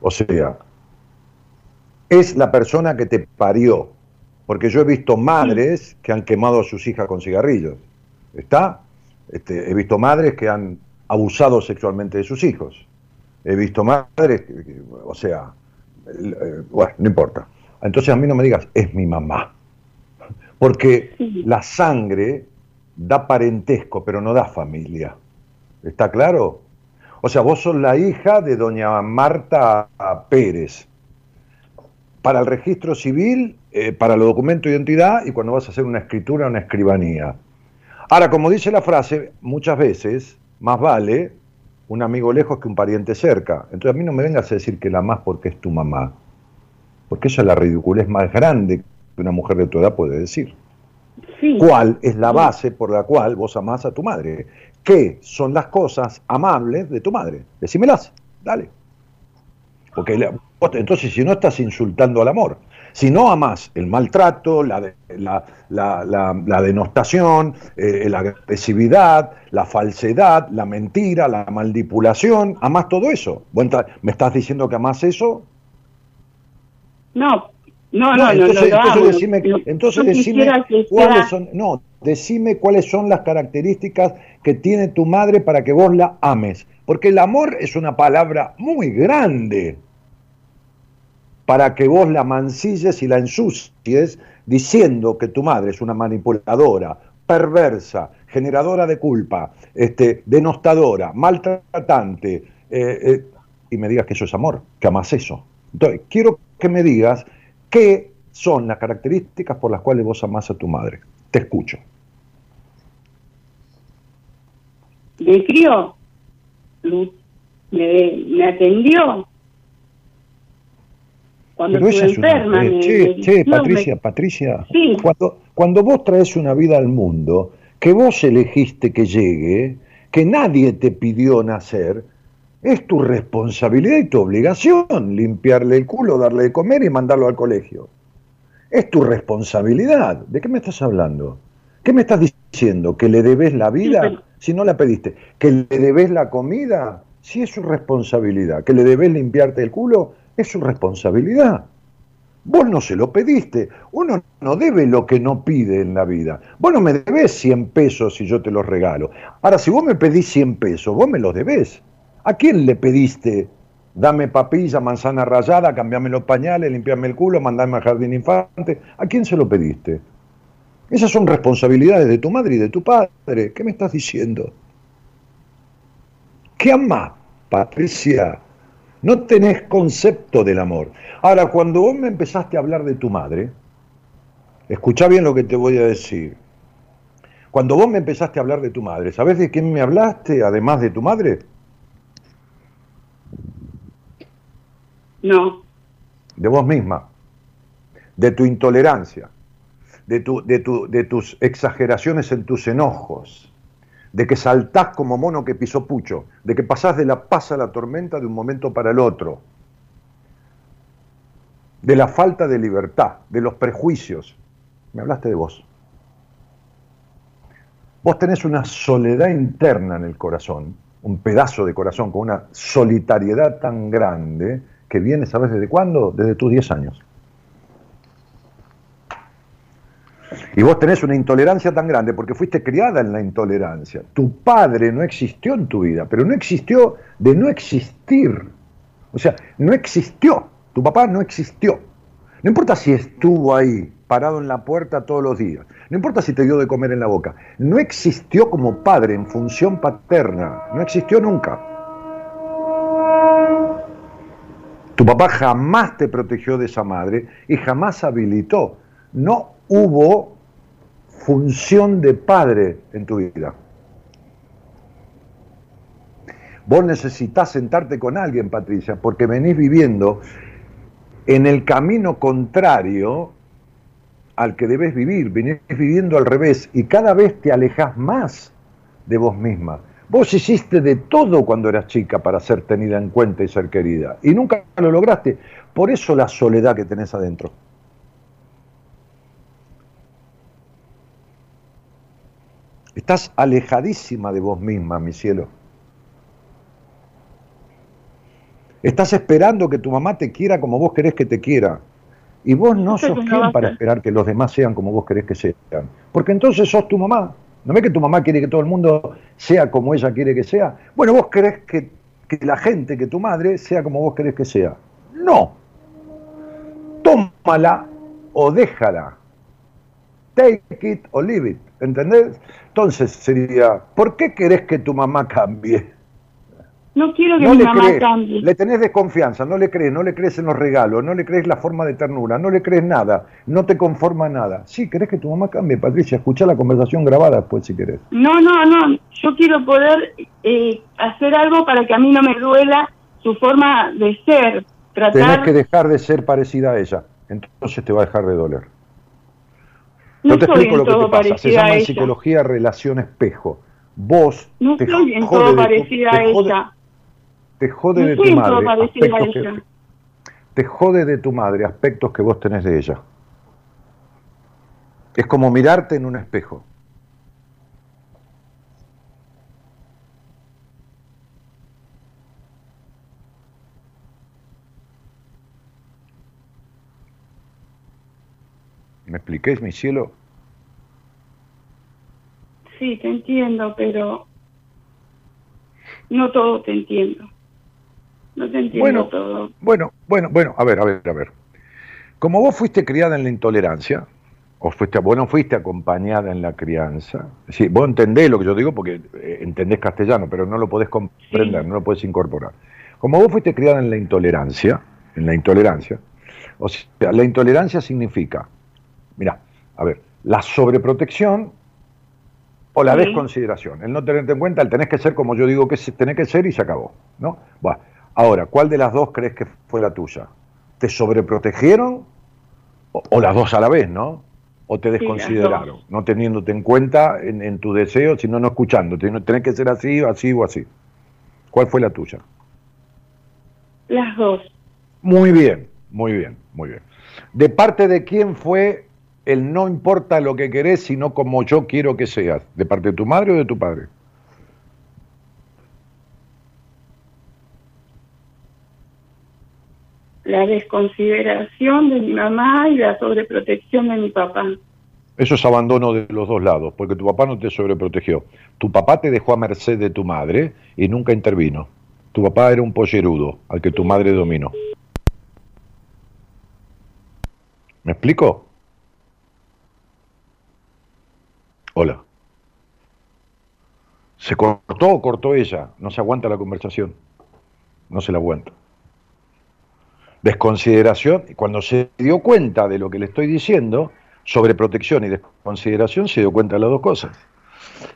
O sea, es la persona que te parió. Porque yo he visto madres que han quemado a sus hijas con cigarrillos. ¿Está? Este, he visto madres que han abusado sexualmente de sus hijos. He visto madres, o sea, eh, bueno, no importa. Entonces a mí no me digas, es mi mamá. Porque la sangre da parentesco, pero no da familia. ¿Está claro? O sea, vos sos la hija de doña Marta Pérez. para el registro civil, eh, para los documentos de identidad y cuando vas a hacer una escritura, una escribanía. Ahora, como dice la frase, muchas veces más vale un amigo lejos que un pariente cerca. Entonces a mí no me vengas a decir que la amás porque es tu mamá, porque esa es la ridiculez más grande que una mujer de tu edad puede decir. Sí. ¿Cuál es la base por la cual vos amás a tu madre? ¿Qué son las cosas amables de tu madre? Decímelas, dale. Porque la- entonces si no estás insultando al amor, si no amás el maltrato, la, de- la, la- denostación, eh, la agresividad, la falsedad, la mentira, la manipulación, amás todo eso. ¿Vos enta- ¿Me estás diciendo que amás eso? No, no, no, No, no, entonces, no, lo entonces decime, entonces decime que cuáles sea- son, no, decime cuáles son las características que tiene tu madre para que vos la ames, porque el amor es una palabra muy grande para que vos la mancilles y la ensucies diciendo que tu madre es una manipuladora, perversa, generadora de culpa, este, denostadora, maltratante, eh, eh, y me digas que eso es amor, que amas eso. Entonces, quiero que me digas qué son las características por las cuales vos amás a tu madre. Te escucho. me crió, me atendió. Cuando Pero esa estuve es una... enferma, me- che, me che, Patricia, me- Patricia, Sí. cuando, cuando vos traes una vida al mundo, que vos elegiste que llegue, que nadie te pidió nacer, es tu responsabilidad y tu obligación limpiarle el culo, darle de comer y mandarlo al colegio. Es tu responsabilidad. ¿De qué me estás hablando? ¿Qué me estás diciendo? ¿Que le debes la vida pero- si no la pediste? ¿Que le debes la comida? Si es su responsabilidad. ¿Que le debes limpiarte el culo? Es su responsabilidad. Vos no se lo pediste. Uno no debe lo que no pide en la vida. Vos no me debes 100 pesos si yo te los regalo. Ahora, si vos me pedís 100 pesos, vos me los debés. ¿A quién le pediste? Dame papilla, manzana rallada, cambiame los pañales, limpiame el culo, mandame al jardín infante. ¿A quién se lo pediste? Esas son responsabilidades de tu madre y de tu padre. ¿Qué me estás diciendo? ¿Qué amás, Patricia? No tenés concepto del amor. Ahora, cuando vos me empezaste a hablar de tu madre, escuchá bien lo que te voy a decir. Cuando vos me empezaste a hablar de tu madre, ¿sabés de quién me hablaste además de tu madre? No, De vos misma, de tu intolerancia, de, tu, de, tu, de tus exageraciones en tus enojos, de que saltás como mono que pisó pucho, de que pasás de la paz a la tormenta de un momento para el otro, de la falta de libertad, de los prejuicios. Me hablaste de vos. Vos tenés una soledad interna en el corazón, un pedazo de corazón con una solitariedad tan grande que viene, ¿sabes desde cuándo? Desde tus 10 años. Y vos tenés una intolerancia tan grande porque fuiste criada en la intolerancia. Tu padre no existió en tu vida, pero no existió de no existir. O sea, no existió. Tu papá no existió. No importa si estuvo ahí, parado en la puerta todos los días. No importa si te dio de comer en la boca. No existió como padre en función paterna. No existió nunca. Tu papá jamás te protegió de esa madre y jamás habilitó. No hubo función de padre en tu vida. Vos necesitas sentarte con alguien, Patricia, porque venís viviendo en el camino contrario al que debes vivir, venís viviendo al revés y cada vez te alejas más de vos misma. Vos hiciste de todo cuando eras chica para ser tenida en cuenta y ser querida y nunca lo lograste. Por eso la soledad que tenés adentro. Estás alejadísima de vos misma, mi cielo. Estás esperando que tu mamá te quiera como vos querés que te quiera. Y vos no sos quien para esperar que los demás sean como vos querés que sean. Porque entonces sos tu mamá. ¿No ves que tu mamá quiere que todo el mundo sea como ella quiere que sea? Bueno, vos querés que, que la gente, que tu madre, sea como vos querés que sea. No. Tómala o déjala. Take it or leave it. ¿Entendés? Entonces sería, ¿por qué querés que tu mamá cambie? No quiero que No mi mamá crees, cambie. le tenés desconfianza, no le crees, no le crees en los regalos, no le crees la forma de ternura, no le crees nada, no te conforma nada. Sí, querés que tu mamá cambie, Patricia, escuchá la conversación grabada después si querés. No, no, no. Yo quiero poder eh, hacer algo para que a mí no me duela su forma de ser. Tenés Tratar. que dejar de ser parecida a ella, entonces te va a dejar de doler. No Yo te explico lo que te pasa. Se llama en psicología relación espejo. Vos No te soy en jode todo parecida a ella. Te jode No de tu madre. aspectos que- te jode de tu madre aspectos que vos tenés de ella. Es como mirarte en un espejo. ¿Me expliqué, mi cielo? Sí, te entiendo, pero no todo te entiendo. No te entiendo Bueno, todo. Bueno, bueno, bueno, a ver, a ver, a ver. Como vos fuiste criada en la intolerancia, o fuiste, vos no fuiste acompañada en la crianza, sí, vos entendés lo que yo digo porque eh, entendés castellano, pero no lo podés comprender, Sí. no lo podés incorporar. Como vos fuiste criada en la intolerancia, en la intolerancia, o sea, la intolerancia significa, mira, a ver, la sobreprotección o la Sí. desconsideración. El no tenerte en cuenta, el tenés que ser como yo digo que tenés que ser y se acabó, ¿no? Bueno, ahora, ¿cuál de las dos crees que fue la tuya? ¿Te sobreprotegieron o, o las dos a la vez, no? ¿O te desconsideraron, no teniéndote en cuenta en, en tu deseo, sino no escuchándote? No, tenés que ser así, así o así. ¿Cuál fue la tuya? Las dos. Muy bien, muy bien, muy bien. ¿De parte de quién fue el no importa lo que querés, sino como yo quiero que seas? ¿De parte de tu madre o de tu padre? La desconsideración de mi mamá y la sobreprotección de mi papá. Eso es abandono de los dos lados, porque tu papá no te sobreprotegió. Tu papá te dejó a merced de tu madre y nunca intervino. Tu papá era un pollerudo al que tu madre dominó. ¿Me explico? Hola. ¿Se cortó o cortó ella? No se aguanta la conversación. No se la aguanta. Desconsideración, cuando se dio cuenta de lo que le estoy diciendo, sobre protección y desconsideración, se dio cuenta de las dos cosas.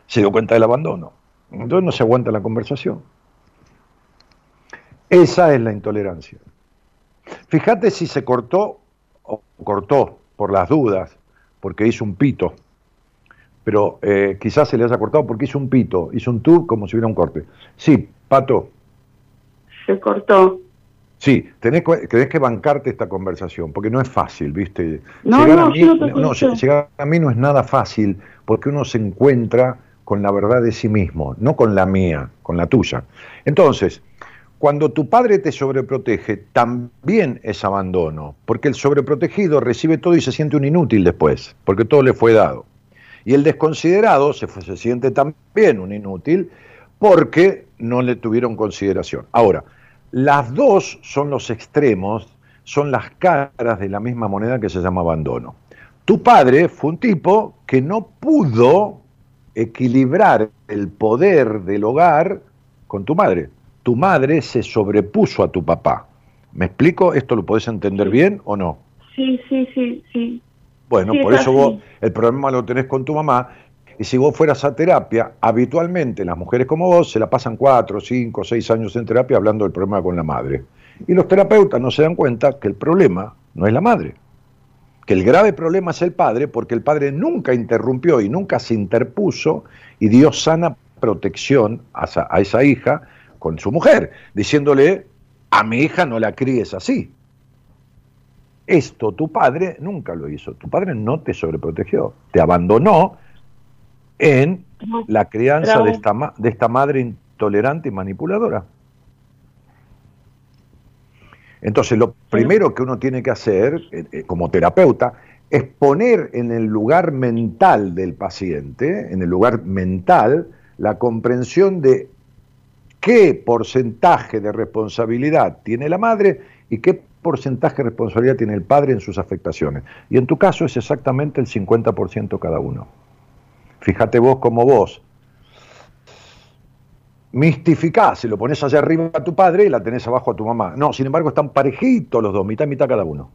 Se dio cuenta del abandono. Entonces no se aguanta la conversación. Esa es la intolerancia. Fíjate si se cortó o cortó por las dudas, porque hizo un pito. Pero eh, quizás se le haya cortado porque hizo un pito, hizo un tub como si hubiera un corte. Sí, Pato, Se cortó. Sí, tenés, que- tenés que bancarte esta conversación, porque no es fácil, ¿viste? No, llegar, no, a mí, no no, llegar a mí no es nada fácil, porque uno se encuentra con la verdad de sí mismo, no con la mía, con la tuya. Entonces, cuando tu padre te sobreprotege, también es abandono, porque el sobreprotegido recibe todo y se siente un inútil después, porque todo le fue dado. Y el desconsiderado se, se siente también un inútil porque no le tuvieron consideración. Ahora, las dos son los extremos, son las caras de la misma moneda que se llama abandono. Tu padre fue un tipo que no pudo equilibrar el poder del hogar con tu madre. Tu madre se sobrepuso a tu papá. ¿Me explico? ¿Esto lo podés entender bien o no? Sí, sí, sí, sí. Bueno, Sí, por es eso así. vos el problema lo tenés con tu mamá. Y si vos fueras a terapia, habitualmente las mujeres como vos se la pasan cuatro, cinco, seis años en terapia hablando del problema con la madre. Y los terapeutas no se dan cuenta que el problema no es la madre, que el grave problema es el padre, porque el padre nunca interrumpió y nunca se interpuso y dio sana protección a esa, a esa hija con su mujer, diciéndole, a mi hija no la críes así. Esto tu padre nunca lo hizo. Tu padre no te sobreprotegió. Te abandonó en la crianza Bravo. de esta, ma- de esta madre intolerante y manipuladora. Entonces, lo primero que uno tiene que hacer eh, eh, como terapeuta es poner en el lugar mental del paciente, en el lugar mental, la comprensión de qué porcentaje de responsabilidad tiene la madre y qué porcentaje de responsabilidad tiene el padre en sus afectaciones. Y en tu caso es exactamente el 50% cada uno. Fíjate vos como vos mistificás y lo pones allá arriba a tu padre y la tenés abajo a tu mamá. No, sin embargo están parejitos los dos, mitad mitad cada uno.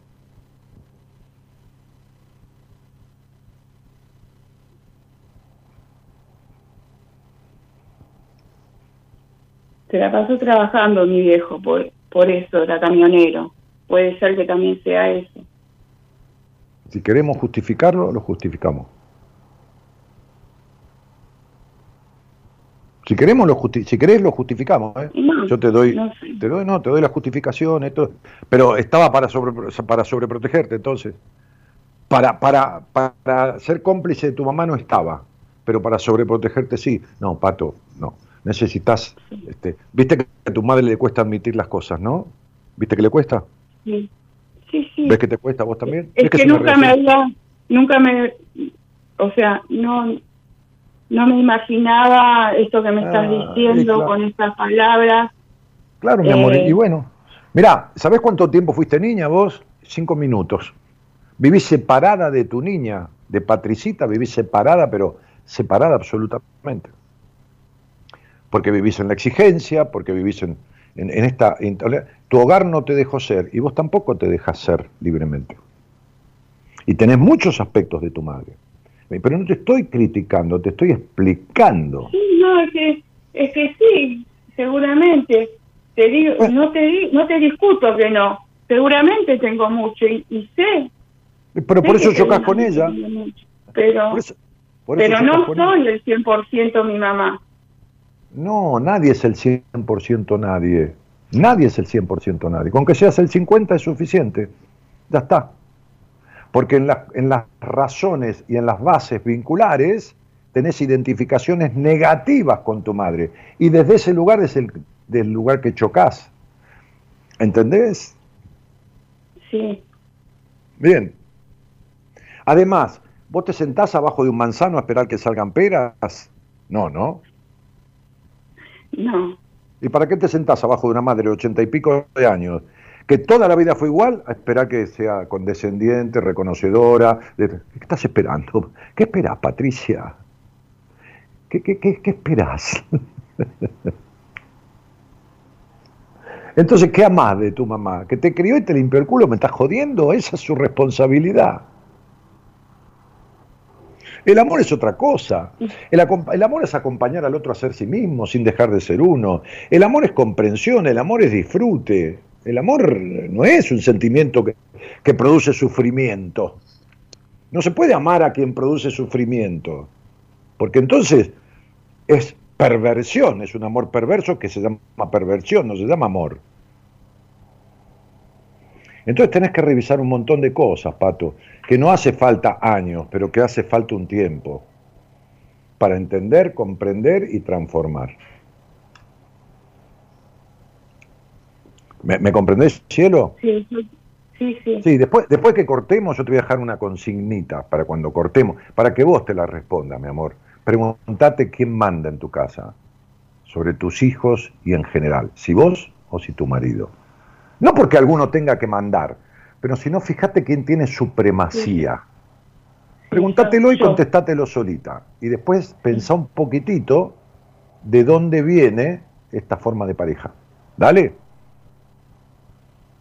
Se la pasó trabajando mi viejo, por, por eso era camionero. Puede ser que también sea eso. Si queremos justificarlo, lo justificamos. Si queremos lo justi- si querés lo justificamos, ¿eh? No, Yo te doy, no sé. te doy, no, te doy la justificación, esto, pero estaba para sobre, para sobreprotegerte, entonces. Para, para, para ser cómplice de tu mamá no estaba, pero para sobreprotegerte sí. No, Pato, no. Necesitas, este, viste que a tu madre le cuesta admitir las cosas, ¿no? ¿Viste que le cuesta? Sí, sí. sí. ¿Ves que te cuesta vos también? Es ¿Ves que, nunca me había, nunca me, o sea, no, no me imaginaba esto que me estás Ah, diciendo claro. con estas palabras. Claro, mi amor. Eh, Y bueno, mirá, ¿sabés cuánto tiempo fuiste niña vos? Cinco minutos. Vivís separada de tu niña, de Patricita, vivís separada, pero separada absolutamente. Porque vivís en la exigencia, porque vivís en, en- en esta... Tu hogar no te dejó ser y vos tampoco te dejas ser libremente. Y tenés muchos aspectos de tu madre. Pero no te estoy criticando, te estoy explicando. Sí, no, es que, es que sí, seguramente. Te digo, Bueno. no te no te discuto que no. Seguramente tengo mucho y, y sé. Pero por eso chocas con ella. mucho, Pero, Por eso- por eso pero no soy el 100% mi mamá. No, nadie es el 100% nadie. Nadie es el 100% nadie. Con que seas el 50 es suficiente. Ya está. Porque en, las- en las razones y en las bases vinculares tenés identificaciones negativas con tu madre. Y desde ese lugar es el del lugar que chocas. ¿Entendés? Sí, Bien. Además, ¿vos te sentás abajo de un manzano a esperar que salgan peras? No, ¿no? No. ¿Y para qué te sentás abajo de una madre de ochenta y pico de años? Que toda la vida fue igual, a esperar que sea condescendiente, reconocedora. ¿Qué estás esperando? ¿Qué esperás, Patricia? ¿Qué, qué, qué, qué esperás? Entonces, ¿qué amás de tu mamá? ¿Que te crió y te limpió el culo? ¿Me estás jodiendo? Esa es su responsabilidad. El amor es otra cosa. El, acom- el amor es acompañar al otro a ser sí mismo sin dejar de ser uno. El amor es comprensión, el amor es disfrute. El amor no es un sentimiento que, que produce sufrimiento. No se puede amar a quien produce sufrimiento, porque entonces es perversión, es un amor perverso que se llama perversión, no se llama amor. Entonces tenés que revisar un montón de cosas, Pato, que no hace falta años, pero que hace falta un tiempo para entender, comprender y transformar. ¿Me, me comprendés, cielo? Sí, sí, sí, sí. Sí, después, después que cortemos, yo te voy a dejar una consignita para cuando cortemos, para que vos te la respondas, mi amor. Preguntate quién manda en tu casa, sobre tus hijos y en general, si vos o si tu marido. No porque alguno tenga que mandar, pero si no, fíjate quién tiene supremacía. Pregúntatelo y contestátelo solita. Y después pensá un poquitito de dónde viene esta forma de pareja. Dale,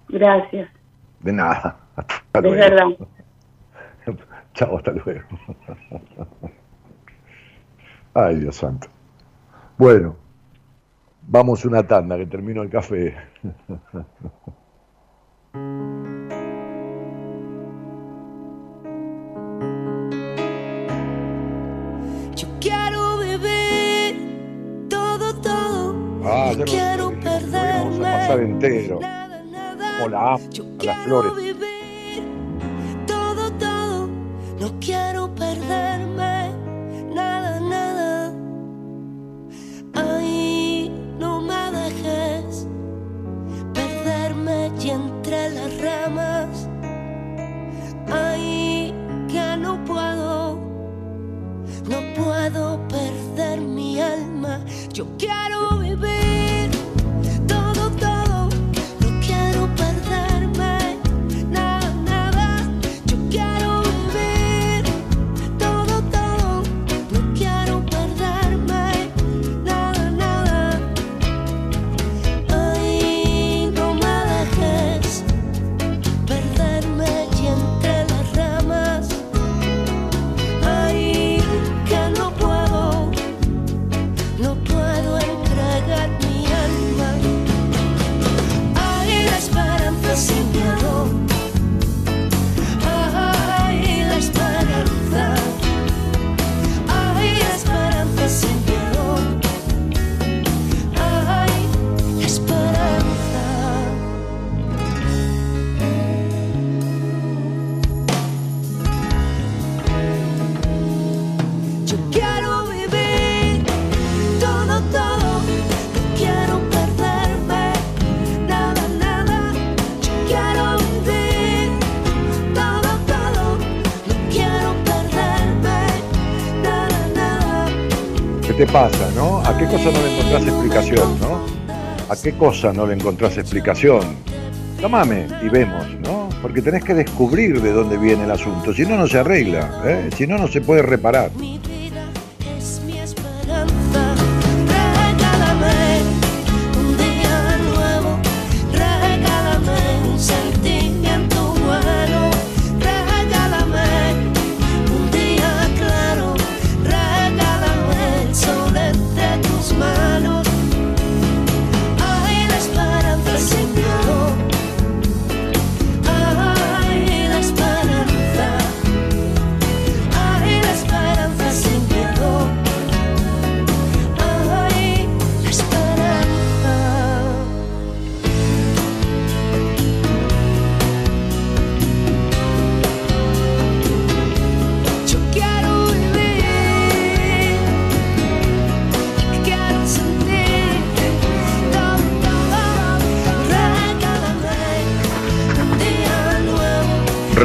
Gracias, de nada. Hasta de luego. verdad. Chao, hasta luego. Ay, Dios santo. Bueno, vamos una tanda que termino el café. Yo quiero vivir todo, todo. Ah, no quiero lo perderme. íbamos a pasar entero. Nada, nada. Como la Yo a las flores. vivir todo, todo. No quiero perderme. Yo quiero vivir pasa, ¿no? ¿A qué cosa no le encontrás explicación, ¿no? ¿A qué cosa no le encontrás explicación? Llámame y vemos, ¿no? Porque tenés que descubrir de dónde viene el asunto, si no, no se arregla, ¿eh? si no, no se puede reparar.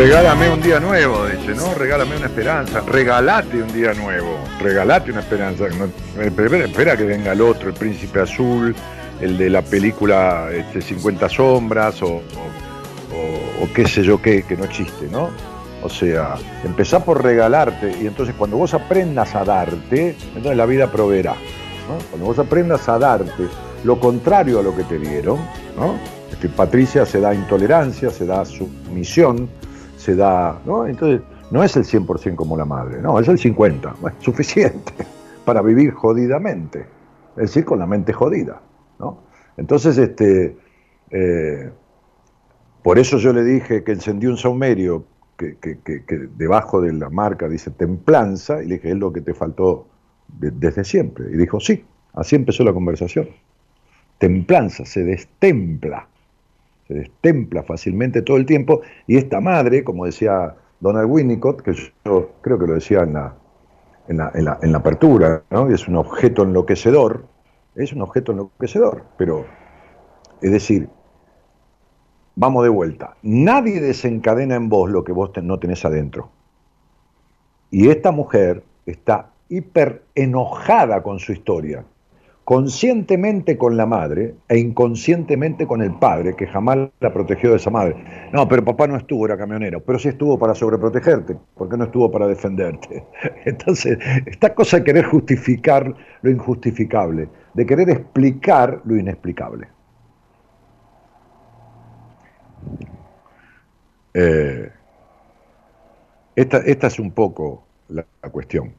Regálame un día nuevo, dice, ¿no? Regálame una esperanza. Regalate un día nuevo. Regalate una esperanza. Eh, espera, que venga el otro, el príncipe azul, el de la película este, 50 sombras o, qué sé yo qué, que no existe, ¿no? O sea, empezá por regalarte y entonces cuando vos aprendas a darte, entonces la vida proveerá. Cuando vos aprendas a darte lo contrario a lo que te dieron, ¿no? Es que Patricia se da intolerancia, se da sumisión, se da, ¿no? Entonces, no es el 100% como la madre, no, es el 50%, bueno, suficiente para vivir jodidamente, es decir, con la mente jodida, ¿no? Entonces, este, eh, por eso yo le dije que encendí un saumerio que, que- debajo de la marca dice templanza, y le dije, es lo que te faltó de- desde siempre. Y dijo, sí, así empezó la conversación. Templanza, se destempla, se destempla fácilmente todo el tiempo, y esta madre, como decía Donald Winnicott, que yo creo que lo decía en la, en la, en la- en la apertura, ¿no? Es un objeto enloquecedor, es un objeto enloquecedor, pero, es decir, vamos de vuelta. Nadie desencadena en vos lo que vos no tenés adentro. Y esta mujer está hiper enojada con su historia, conscientemente con la madre e inconscientemente con el padre, que jamás la protegió de esa madre. No, pero papá no estuvo, era camionero, pero sí estuvo para sobreprotegerte, porque no estuvo para defenderte. Entonces, esta cosa de querer justificar lo injustificable, de querer explicar lo inexplicable. Eh, esta, esta es un poco la, la cuestión.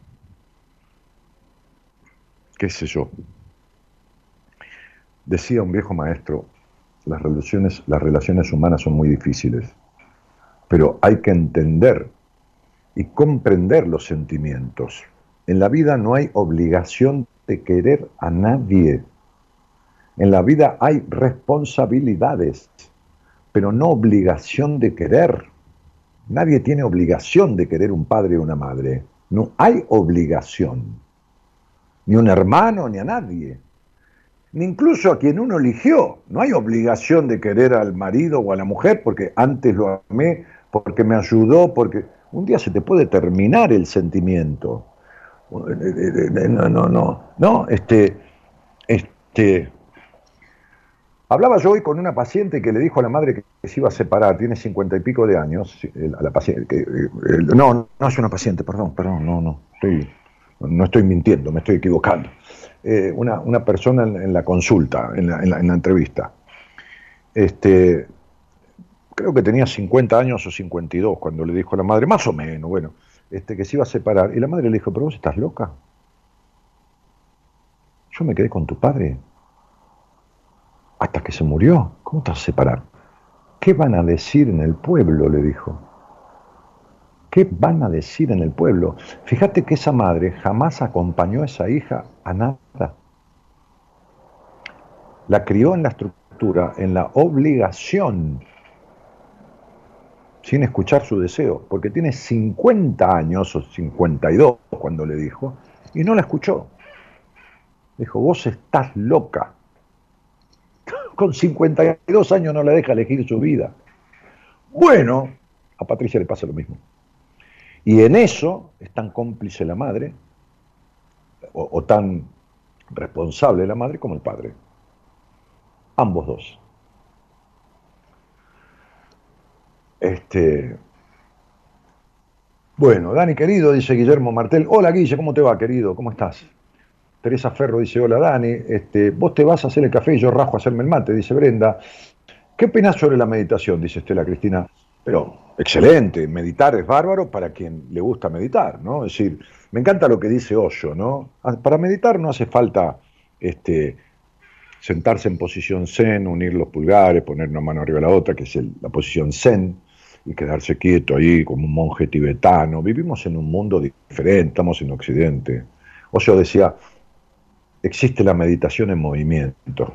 ¿Qué sé yo? Decía un viejo maestro, las relaciones, las relaciones humanas son muy difíciles, pero hay que entender y comprender los sentimientos. En la vida no hay obligación de querer a nadie. En la vida hay responsabilidades, pero no obligación de querer. Nadie tiene obligación de querer un padre o una madre. No hay obligación. Ni un hermano, ni a nadie. Incluso a quien uno eligió. No hay obligación de querer al marido o a la mujer porque antes lo amé, porque me ayudó, porque un día se te puede terminar el sentimiento. No, no, no, no, este, este, Hablaba yo hoy con una paciente que le dijo a la madre que se iba a separar, tiene cincuenta y pico de años, a la paciente, que, no, no es una paciente, perdón, perdón, no, no, estoy, no estoy mintiendo, me estoy equivocando. Eh, una, una, persona en, la consulta, en la, en la, en la entrevista, este, creo que tenía 50 años o 52 cuando le dijo a la madre, más o menos, bueno, este, que se iba a separar, y la madre le dijo, pero vos estás loca. Yo me quedé con tu padre hasta que se murió. ¿Cómo te vas a separar? ¿Qué van a decir en el pueblo? le dijo. ¿Qué van a decir en el pueblo? Fíjate que esa madre jamás acompañó a esa hija a nada. La crió en la estructura, en la obligación, sin escuchar su deseo, porque tiene 50 años o 52 cuando le dijo, y no la escuchó. Dijo, vos estás loca con 52 años no le deja elegir su vida. Bueno, a Patricia le pasa lo mismo. Y en eso es tan cómplice la madre, o, tan responsable la madre como el padre. Ambos dos. Este, bueno, Dani querido, dice Guillermo Martel. Hola Guille, ¿cómo te va, querido? ¿Cómo estás? Teresa Ferro dice, hola Dani, este, vos te vas a hacer el café y yo rajo a hacerme el mate, dice Brenda. ¿Qué opinas sobre la meditación? Dice Estela Cristina. Pero, excelente, meditar es bárbaro para quien le gusta meditar, ¿no? Es decir, me encanta lo que dice Osho, ¿no? Ah, Para meditar no hace falta este, sentarse en posición zen, unir los pulgares, poner una mano arriba de la otra, que es la posición zen, y quedarse quieto ahí como un monje tibetano. Vivimos en un mundo diferente, estamos en Occidente. Osho decía, existe la meditación en movimiento.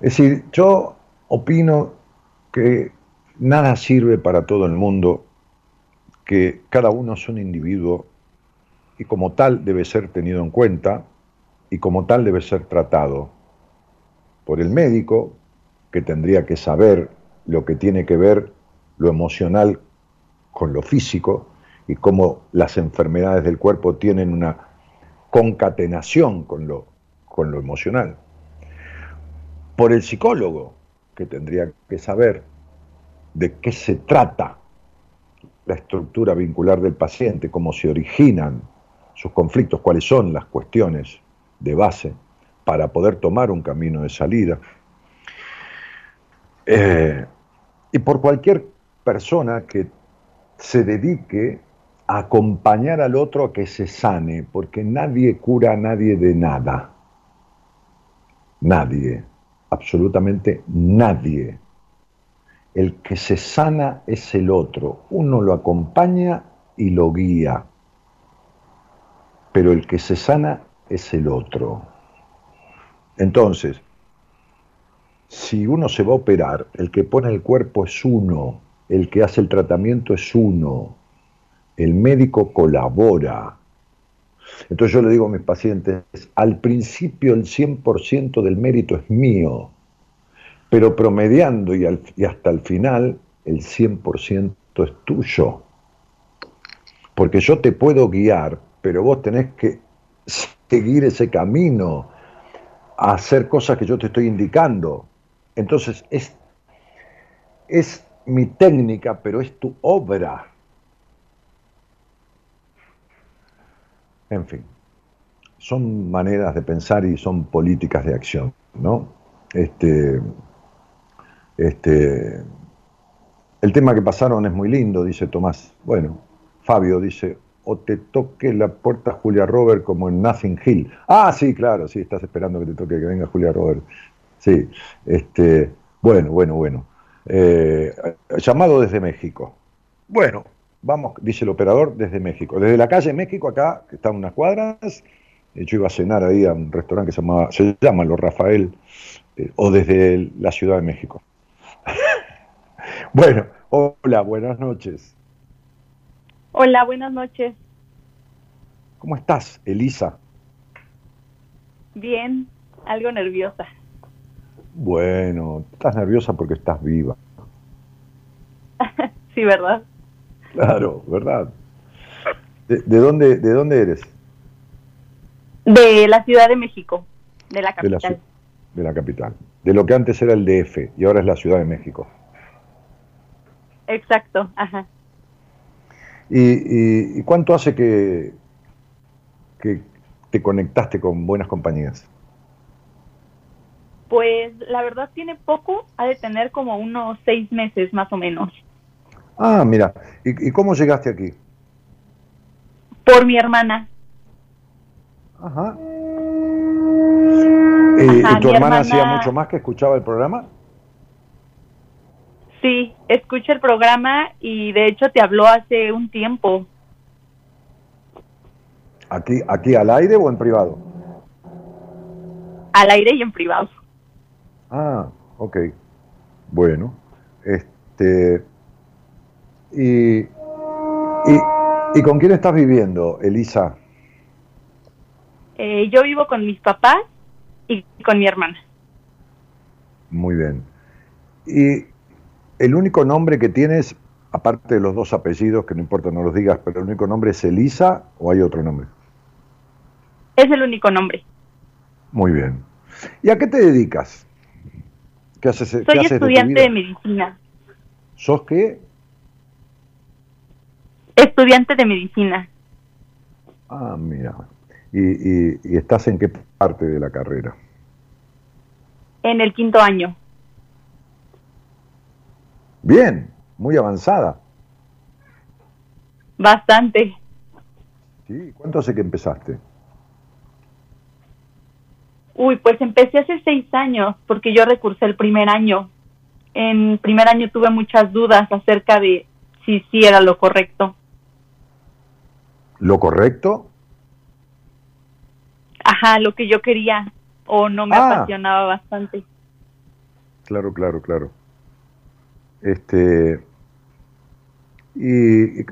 Es decir, yo opino que nada sirve para todo el mundo, que cada uno es un individuo y como tal debe ser tenido en cuenta y como tal debe ser tratado por el médico, que tendría que saber lo que tiene que ver lo emocional con lo físico y cómo las enfermedades del cuerpo tienen una concatenación con lo, con lo emocional. Por el psicólogo, que tendría que saber de qué se trata la estructura vincular del paciente, cómo se originan sus conflictos, cuáles son las cuestiones de base para poder tomar un camino de salida. Eh, y por cualquier persona que se dedique a acompañar al otro a que se sane, porque nadie cura a nadie de nada. Nadie, absolutamente nadie. El que se sana es el otro. Uno lo acompaña y lo guía. Pero el que se sana es el otro. Entonces, si uno se va a operar, el que pone el cuerpo es uno, el que hace el tratamiento es uno, el médico colabora. Entonces yo le digo a mis pacientes, al principio el 100% del mérito es mío, pero promediando y, hasta el final el 100% es tuyo. Porque yo te puedo guiar, pero vos tenés que seguir ese camino, a hacer cosas que yo te estoy indicando. Entonces es, es mi técnica, pero es tu obra. En fin, son maneras de pensar y son políticas de acción, ¿no? Este, este, el tema que pasaron es muy lindo, dice Tomás. Bueno, Fabio dice, o te toque la puerta Julia Robert como en Nothing Hill. Ah, sí, claro, sí, estás esperando que te toque que venga Julia Robert. Sí, este, bueno, bueno, bueno. Eh, llamado desde México. Bueno, vamos, dice el operador, desde México. Desde la calle México, acá, que están unas cuadras, eh, yo iba a cenar ahí a un restaurante que se, llamaba, se llama Los Rafael, eh, o desde el- la Ciudad de México. bueno, hola, buenas noches. Hola, buenas noches. ¿Cómo estás, Elisa? Bien, algo nerviosa. Bueno, estás nerviosa porque estás viva. sí, ¿verdad? Claro, ¿verdad? ¿De, de dónde, ¿De dónde eres? De la Ciudad de México, de la De la, capital. de la capital. De lo que antes era el DF y ahora es la Ciudad de México. Exacto, ajá. ¿Y, y- y cuánto hace que, que te conectaste con buenas compañías? Pues la verdad tiene poco, ha de tener como unos seis meses más o menos. Ah, mira, ¿y, y cómo llegaste aquí? Por mi hermana. Ajá. ¿Y, Ajá, y tu hermana- hacía mucho más que escuchaba el programa? Sí, escucha el programa y de hecho te habló hace un tiempo. ¿Aquí, ¿Aquí al aire o en privado? Al aire y en privado. Ah, ok. Bueno, este. ¿Y, y, y con quién estás viviendo, Elisa? Eh, yo vivo con mis papás y con mi hermana. Muy bien. Y el único nombre que tienes, aparte de los dos apellidos, que no importa, no los digas, pero el único nombre es Elisa o hay otro nombre. Es el único nombre. Muy bien. ¿Y a qué te dedicas? ¿Qué haces, qué Soy haces estudiante de medicina. ¿Sos qué? Estudiante de medicina. Ah, mira. ¿Y, y- y estás en qué parte de la carrera? En el quinto año. Bien, muy avanzada. Bastante. ¿Sí? ¿Cuánto hace que empezaste? Uy, pues empecé hace seis años porque yo recursé el primer año. En primer año tuve muchas dudas acerca de si sí era lo correcto. ¿Lo correcto? Ajá, lo que yo quería o no me Ah. apasionaba bastante. Claro, claro, claro. Este. ¿Y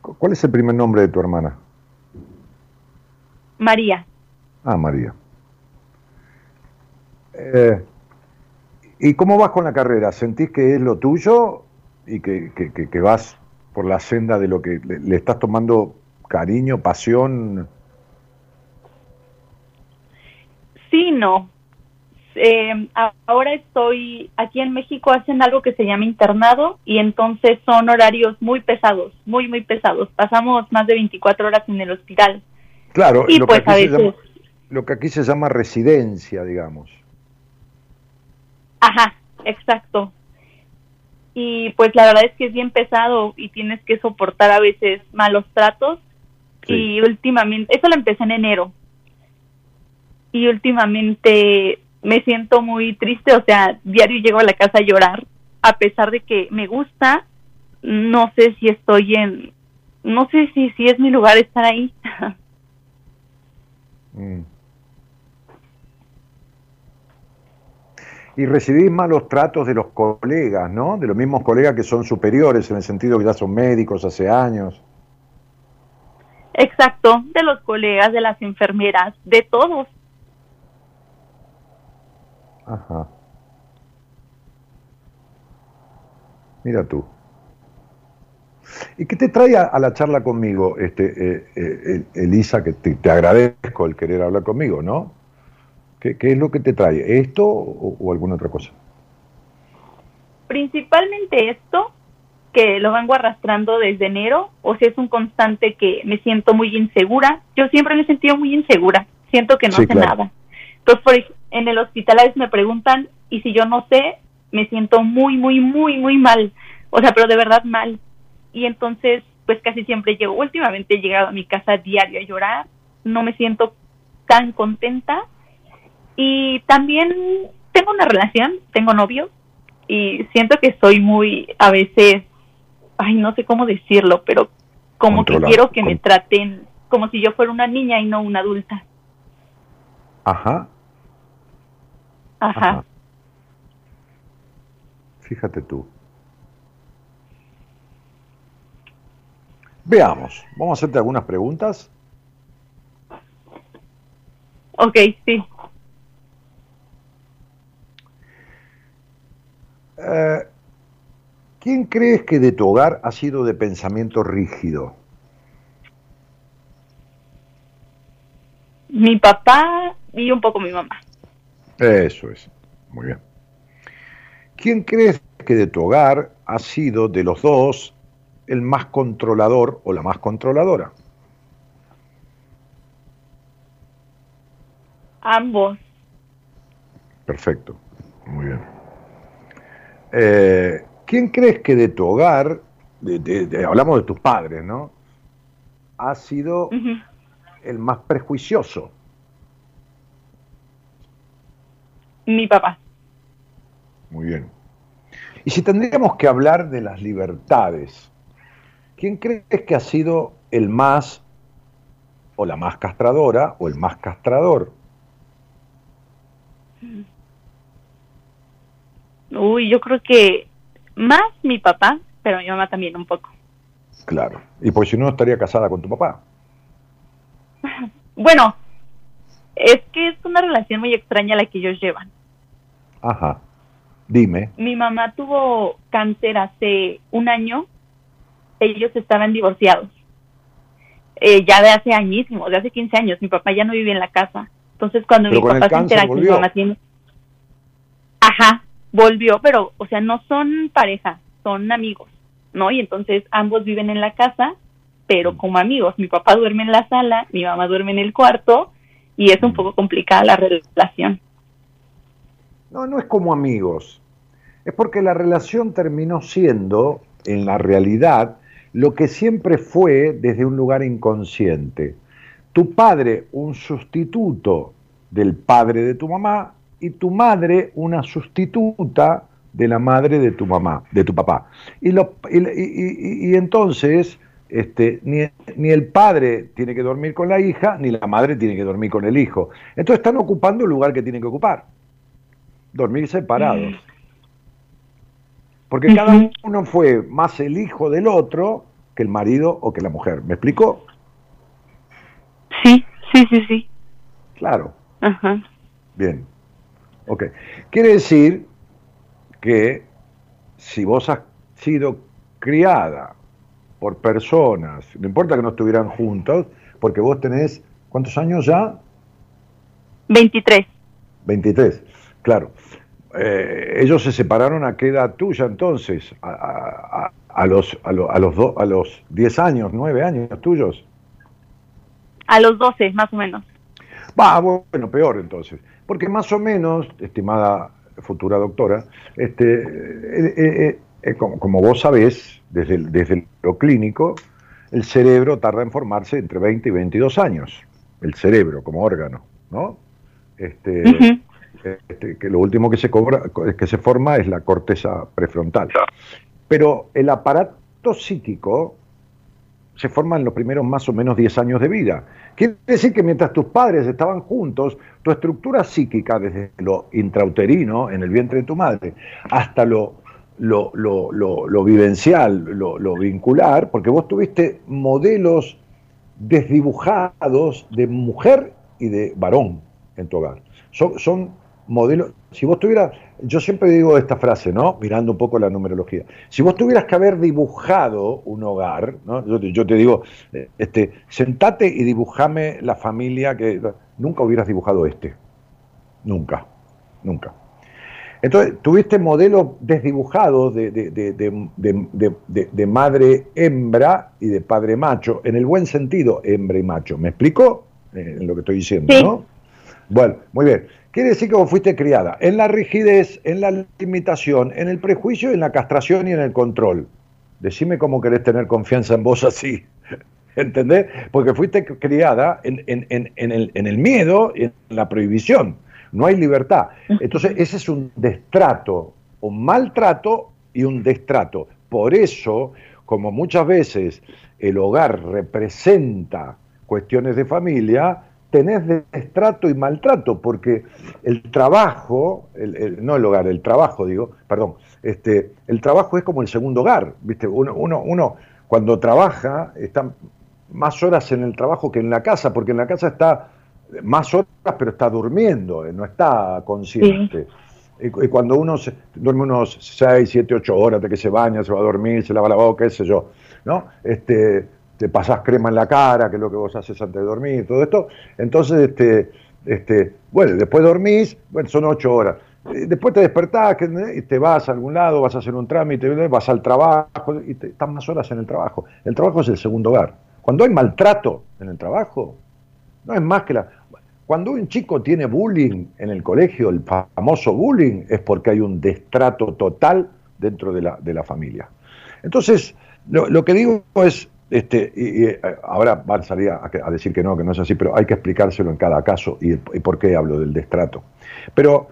cuál es el primer nombre de tu hermana? María, Ah, María. Eh, ¿Y cómo vas con la carrera? ¿Sentís que es lo tuyo y que, que- que- que vas por la senda de lo que le, le estás tomando cariño, pasión? sí, no. Eh, ahora estoy aquí en México, hacen algo que se llama internado y entonces son horarios muy pesados, muy, muy pesados. Pasamos más de 24 horas en el hospital. Claro, Y lo, pues que a se veces- llama, lo que aquí se llama residencia, digamos. Ajá, exacto. Y pues la verdad es que es bien pesado y tienes que soportar a veces malos tratos. Sí. Y últimamente, eso lo empecé en enero. Y últimamente me siento muy triste, o sea, diario llego a la casa a llorar, a pesar de que me gusta, no sé si estoy en, no sé si, si es mi lugar estar ahí. Mm. Y recibís malos tratos de los colegas, ¿no? De los mismos colegas que son superiores, en el sentido que ya son médicos hace años. Exacto, de los colegas, de las enfermeras, de todos. Ajá. Mira tú. ¿Y qué te trae a, a la charla conmigo, este, eh, eh, Elisa, que te, te agradezco el querer hablar conmigo, ¿no? ¿Qué, qué es lo que te trae? ¿Esto o, o alguna otra cosa? Principalmente esto, que lo vengo arrastrando desde enero, o sea, es un constante que me siento muy insegura. Yo siempre me he sentido muy insegura, siento que no Sí, sé claro. nada. Entonces, por, en el hospital a veces me preguntan, y si yo no sé, me siento muy, muy, muy, muy mal. O sea, pero de verdad mal. Y entonces, pues casi siempre llego, últimamente he llegado a mi casa diario a llorar, no me siento tan contenta. Y también tengo una relación, tengo novio, y siento que soy muy, a veces, ay, no sé cómo decirlo, pero como que quiero que me traten como si yo fuera una niña y no una adulta. Ajá. Ajá. Ajá. Fíjate tú. Veamos, vamos a hacerte algunas preguntas. Ok, sí. Eh, ¿Quién crees que de tu hogar ha sido de pensamiento rígido? Mi papá y un poco mi mamá. Eso es, muy bien. ¿Quién crees que de tu hogar ha sido de los dos el más controlador o la más controladora? Ambos. Perfecto, muy bien. Eh, ¿Quién crees que de tu hogar, de- de- de- hablamos de tus padres, ¿no? Ha sido el más prejuicioso? Mi papá. Muy bien. Y si tendríamos que hablar de las libertades, ¿quién crees que ha sido el más o la más castradora o el más castrador? Uy, yo creo que más mi papá, pero mi mamá también un poco. Claro. Y pues si no estaría casada con tu papá. Bueno, es que es una relación muy extraña la que ellos llevan. Ajá. Dime. Mi mamá tuvo cáncer hace un año. Ellos estaban divorciados. Eh, ya de hace añísimos, de hace 15 años. Mi papá ya no vive en la casa. Entonces, cuando Pero mi papá se entera que mi mamá tiene. Ajá, volvió, pero, o sea, no son pareja, son amigos, ¿no? Y entonces ambos viven en la casa, pero como amigos. Mi papá duerme en la sala, mi mamá duerme en el cuarto, y es un poco complicada la relación. No, no es como amigos. Es porque la relación terminó siendo, en la realidad, lo que siempre fue desde un lugar inconsciente. Tu padre, un sustituto del padre de tu mamá, y tu madre, una sustituta de la madre de tu mamá, de tu papá. Y, lo- y- y- y- y entonces, este, ni, ni el padre tiene que dormir con la hija, ni la madre tiene que dormir con el hijo. Entonces están ocupando el lugar que tienen que ocupar dormir separados. Porque cada uno fue más el hijo del otro que el marido o que la mujer. ¿Me explico? Sí, sí, sí, sí. Claro. Ajá. Bien. Ok. Quiere decir que si vos has sido criada por personas, no importa que no estuvieran juntos, porque vos tenés, ¿cuántos años ya? 23. 23, claro. Eh, ellos se separaron a qué edad tuya entonces? A, a- a- a los, a, lo- a los do- a los 10 años, 9 años tuyos. A los 12, más o menos. Va, bueno, peor entonces. Porque más o menos, estimada futura doctora, este, eh, eh, eh, como, como vos sabés, desde, el- desde lo clínico, el cerebro tarda en formarse entre 20 y 22 años. El cerebro como órgano, ¿no? Este, este, que lo último que se cobra, que se forma es la corteza prefrontal. Pero el aparato psíquico se forma en los primeros más o menos 10 años de vida. Quiere decir que mientras tus padres estaban juntos, tu estructura psíquica, desde lo intrauterino, en el vientre de tu madre, hasta lo, lo, lo, lo- vivencial, lo, lo vincular, porque vos tuviste modelos desdibujados de mujer y de varón en tu hogar. Son, son modelos, si vos tuvieras, yo siempre digo esta frase, ¿no? Mirando un poco la numerología. Si vos tuvieras que haber dibujado un hogar, ¿no? Yo, te- yo te digo, eh, este, sentate y dibujame la familia que nunca hubieras dibujado este. Nunca, nunca. Entonces, tuviste modelos desdibujados de, de- de- de- de- de- de- de madre hembra y de padre macho, en el buen sentido, hembra y macho. ¿Me explico? Eh, en lo que estoy diciendo, Sí. ¿no? Bueno, muy bien. Quiere decir que vos fuiste criada en la rigidez, en la limitación, en el prejuicio, en la castración y en el control. Decime cómo querés tener confianza en vos así. ¿Entendés? Porque fuiste criada en, en- en- en el, en el miedo y en la prohibición. No hay libertad. Entonces, ese es un destrato, un maltrato y un destrato. Por eso, como muchas veces el hogar representa cuestiones de familia, tenés destrato y maltrato, porque el trabajo, el- el- no el hogar, el trabajo, digo, perdón, este, el trabajo es como el segundo hogar, ¿viste? Uno, uno, uno cuando trabaja está más horas en el trabajo que en la casa, porque en la casa está más horas, pero está durmiendo, eh, no está consciente. Y, y cuando uno se- duerme unos 6, 7, 8 horas de que se baña, se va a dormir, se lava la boca, qué sé yo, ¿no? Este, te pasás crema en la cara, que es lo que vos haces antes de dormir, todo esto. Entonces, este, este, bueno, después dormís, bueno, son 8 horas. Eh, Después te despertás que- y te vas a algún lado, vas a hacer un trámite, vas al trabajo y te, estás más horas en el trabajo. El trabajo es el segundo hogar. Cuando hay maltrato en el trabajo, no es más que la... Cuando un chico tiene bullying en el colegio, el famoso bullying, es porque hay un destrato total dentro de la, de la familia. Entonces, lo que digo es, este, y, eh, ahora van a salir a, decir que no, que no es así, pero hay que explicárselo en cada caso y, por qué hablo del destrato. Pero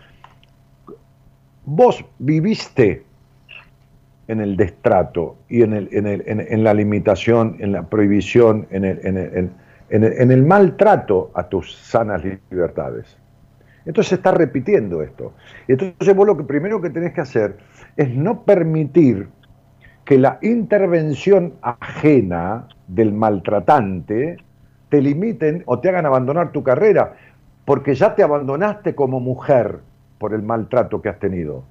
vos viviste en el destrato y en, el, en, el, en, la limitación, en la prohibición, en el, en, el, el maltrato a tus sanas libertades. Entonces se está repitiendo esto. Entonces vos lo que primero que tenés que hacer es no permitir que la intervención ajena del maltratante te limiten o te hagan abandonar tu carrera, porque ya te abandonaste como mujer por el maltrato que has tenido.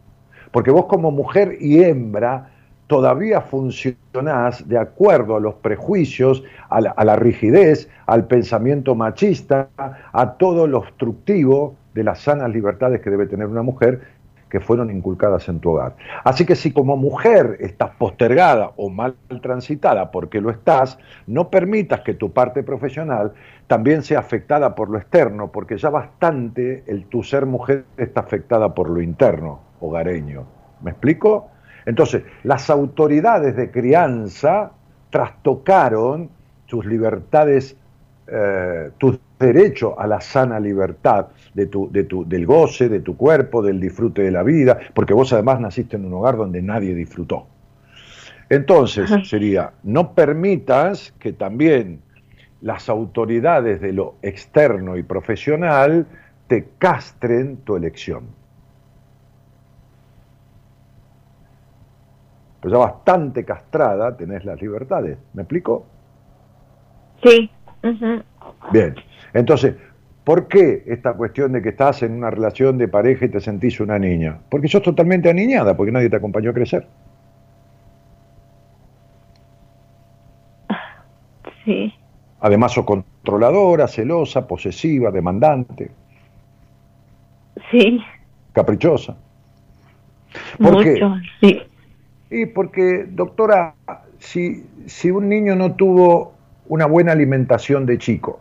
Porque vos como mujer y hembra todavía funcionás de acuerdo a los prejuicios, a la, a la rigidez, al pensamiento machista, a todo lo obstructivo de las sanas libertades que debe tener una mujer que fueron inculcadas en tu hogar. Así que si como mujer estás postergada o mal transitada, porque lo estás, no permitas que tu parte profesional también sea afectada por lo externo, porque ya bastante el tu ser mujer está afectada por lo interno, hogareño. ¿Me explico? Entonces, las autoridades de crianza trastocaron tus libertades, eh, tus derechos a la sana libertad de tu, de tu, del goce, de tu cuerpo, del disfrute de la vida, porque vos además naciste en un hogar donde nadie disfrutó. Entonces, sería, no permitas que también las autoridades de lo externo y profesional te castren tu elección. Pues ya bastante castrada tenés las libertades. ¿Me explico? Sí. Bien. Entonces, ¿por qué esta cuestión de que estás en una relación de pareja y te sentís una niña? Porque sos totalmente aniñada, porque nadie te acompañó a crecer. Sí. Además, sos controladora, celosa, posesiva, demandante, Sí. caprichosa. ¿Por qué? Sí. Y porque, doctora, si, si un niño no tuvo una buena alimentación de chico,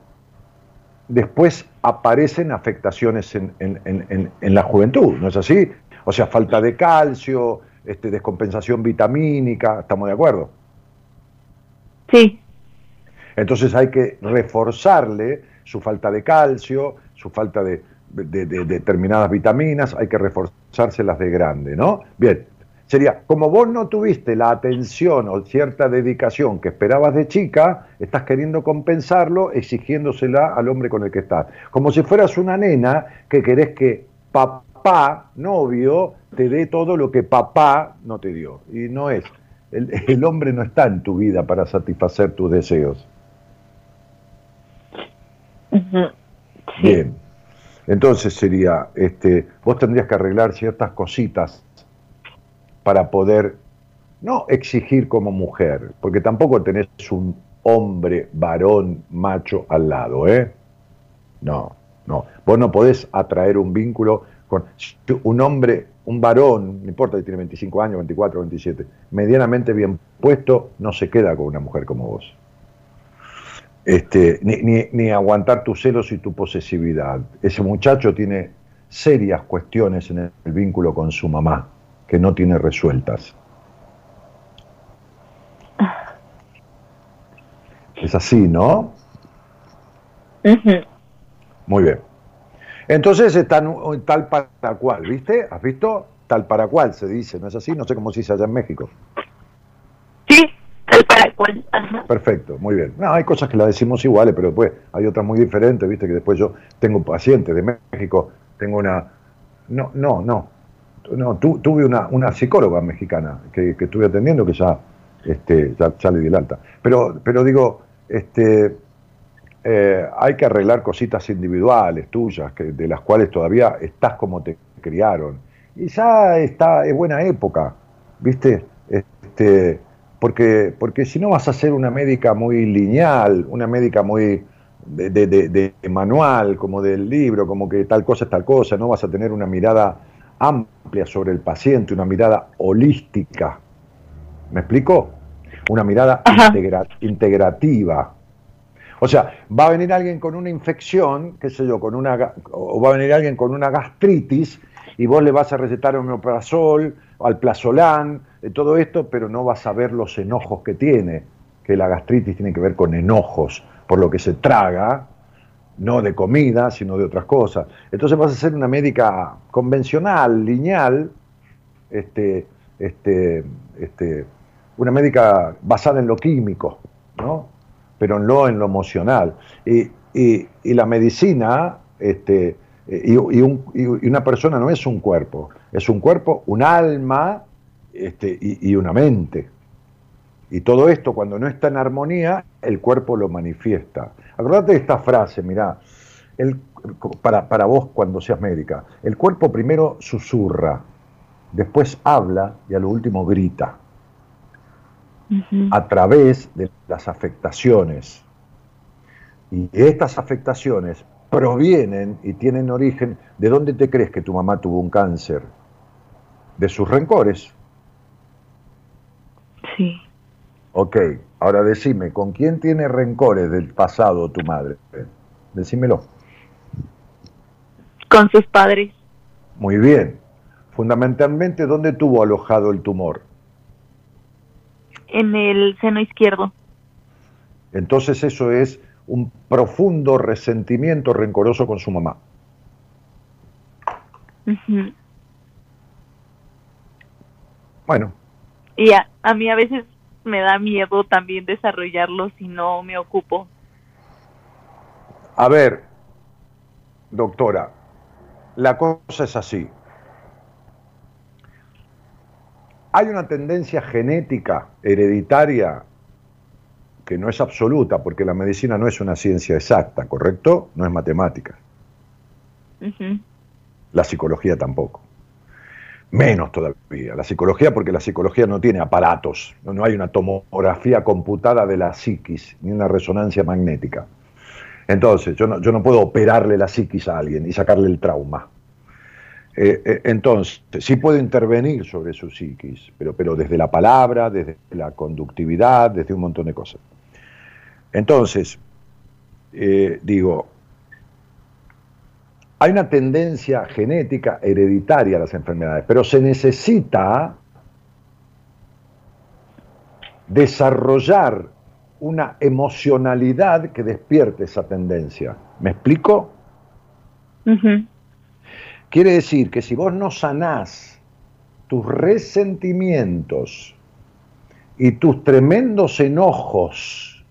después aparecen afectaciones en, en- en- en- en la juventud, ¿no es así? O sea, falta de calcio, este, descompensación vitamínica, ¿estamos de acuerdo? Sí. Entonces hay que reforzarle su falta de calcio, su falta de, de- de determinadas vitaminas, hay que reforzárselas de grande, ¿no? Bien, sería, como vos no tuviste la atención o cierta dedicación que esperabas de chica, estás queriendo compensarlo exigiéndosela al hombre con el que estás. Como si fueras una nena que querés que papá, novio, te dé todo lo que papá no te dio. Y no es. El, el hombre no está en tu vida para satisfacer tus deseos. Bien. Entonces sería, este, vos tendrías que arreglar ciertas cositas para poder no exigir como mujer, porque tampoco tenés un hombre, varón, macho al lado, ¿eh? No, no. Vos no podés atraer un vínculo con un hombre, un varón, no importa si tiene 25 años, 24, 27, medianamente bien puesto, no se queda con una mujer como vos este, ni, ni- ni aguantar tus celos y tu posesividad. Ese muchacho tiene serias cuestiones en el vínculo con su mamá que no tiene resueltas. Es así, ¿no? Muy bien. Entonces están tal para cual, ¿viste? ¿Has visto? Tal para cual se dice, ¿no es así? No sé cómo se dice allá en México. Sí. Tal para cual. Ajá. Perfecto, muy bien. No, hay cosas que las decimos iguales, pero después hay otras muy diferentes, viste, que después yo tengo pacientes de México, tengo una... No, no, no. No, tu- tuve una, una psicóloga mexicana que, que estuve atendiendo que ya, este, ya, le di el alta. Pero, pero digo, este, eh, hay que arreglar cositas individuales tuyas, que, de las cuales todavía estás como te criaron. Y ya está, es buena época, ¿viste? Este, porque, porque si no vas a ser una médica muy lineal, una médica muy de- de manual, como del libro, como que tal cosa es tal cosa, no vas a tener una mirada amplia sobre el paciente, una mirada holística. ¿Me explico? Una mirada integra- integrativa. O sea, va a venir alguien con una infección, qué sé yo, con una o va a venir alguien con una gastritis y vos le vas a recetar omeprazol, alplazolán, eh, todo esto, pero no vas a ver los enojos que tiene, que la gastritis tiene que ver con enojos por lo que se traga, no de comida, sino de otras cosas. Entonces vas a ser una médica convencional, lineal, este, este, este, una médica basada en lo químico, ¿no? pero no en lo emocional. Y, y- la medicina, este, y, y un- y- una persona no es un cuerpo, es un cuerpo, un alma este, y una mente. Y todo esto, cuando no está en armonía, el cuerpo lo manifiesta. Acordate de esta frase, mirá, el, para, para vos cuando seas médica, el cuerpo primero susurra, después habla y a lo último grita a través de las afectaciones. Y estas afectaciones provienen y tienen origen de dónde te crees que tu mamá tuvo un cáncer. De sus rencores. Sí. Ok, ahora decime, ¿con quién tiene rencores del pasado tu madre? Decímelo. Con sus padres. Muy bien. Fundamentalmente, ¿dónde tuvo alojado el tumor? En el seno izquierdo. Entonces eso es un profundo resentimiento rencoroso con su mamá. Bueno, Y a, a mí a veces me da miedo también desarrollarlo si no me ocupo. a ver, doctora, la cosa es así. Hay una tendencia genética, hereditaria, que no es absoluta, porque la medicina no es una ciencia exacta, ¿correcto? No es matemática. La psicología tampoco. Menos todavía. La psicología, porque la psicología no tiene aparatos, no, hay una tomografía computada de la psiquis, ni una resonancia magnética. Entonces, yo no, yo no puedo operarle la psiquis a alguien y sacarle el trauma. Eh, eh, entonces, sí puedo intervenir sobre su psiquis, pero, pero desde la palabra, desde la conductividad, desde un montón de cosas. Entonces, eh, digo, hay una tendencia genética hereditaria a las enfermedades, pero se necesita desarrollar una emocionalidad que despierte esa tendencia. ¿Me explico? Quiere decir que si vos no sanás tus resentimientos y tus tremendos enojos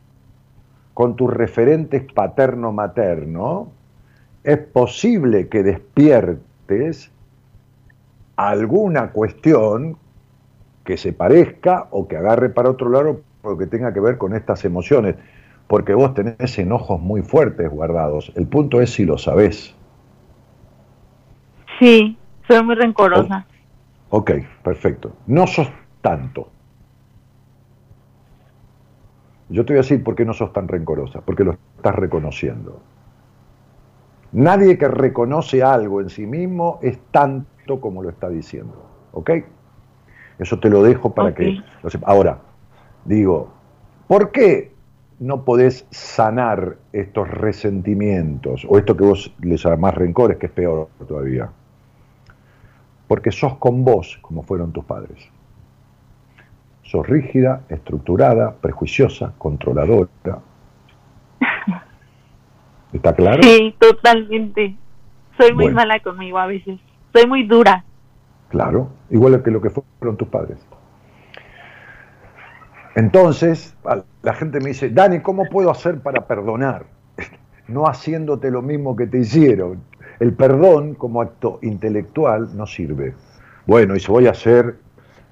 con tus referentes paterno-materno, es posible que despiertes alguna cuestión que se parezca o que agarre para otro lado porque tenga que ver con estas emociones, porque vos tenés enojos muy fuertes guardados. El punto es si lo sabés. Sí, soy muy rencorosa. Ok, perfecto. No sos tanto. Yo te voy a decir por qué no sos tan rencorosa, porque lo estás reconociendo. Nadie que reconoce algo en sí mismo es tanto como lo está diciendo. ¿Ok? Eso te lo dejo para que lo sepa. Ahora, digo, ¿por qué no podés sanar estos resentimientos o esto que vos le llamás rencores, que es peor todavía? Porque sos con vos como fueron tus padres. Sos rígida, estructurada, prejuiciosa, controladora. ¿Está claro? Sí, totalmente. Soy muy Bueno. mala conmigo a veces. Soy muy dura. Claro, igual que lo que fueron tus padres. Entonces, la gente me dice, Dani, ¿cómo puedo hacer para perdonar? No haciéndote lo mismo que te hicieron. El perdón como acto intelectual no sirve. Bueno, y si voy a hacer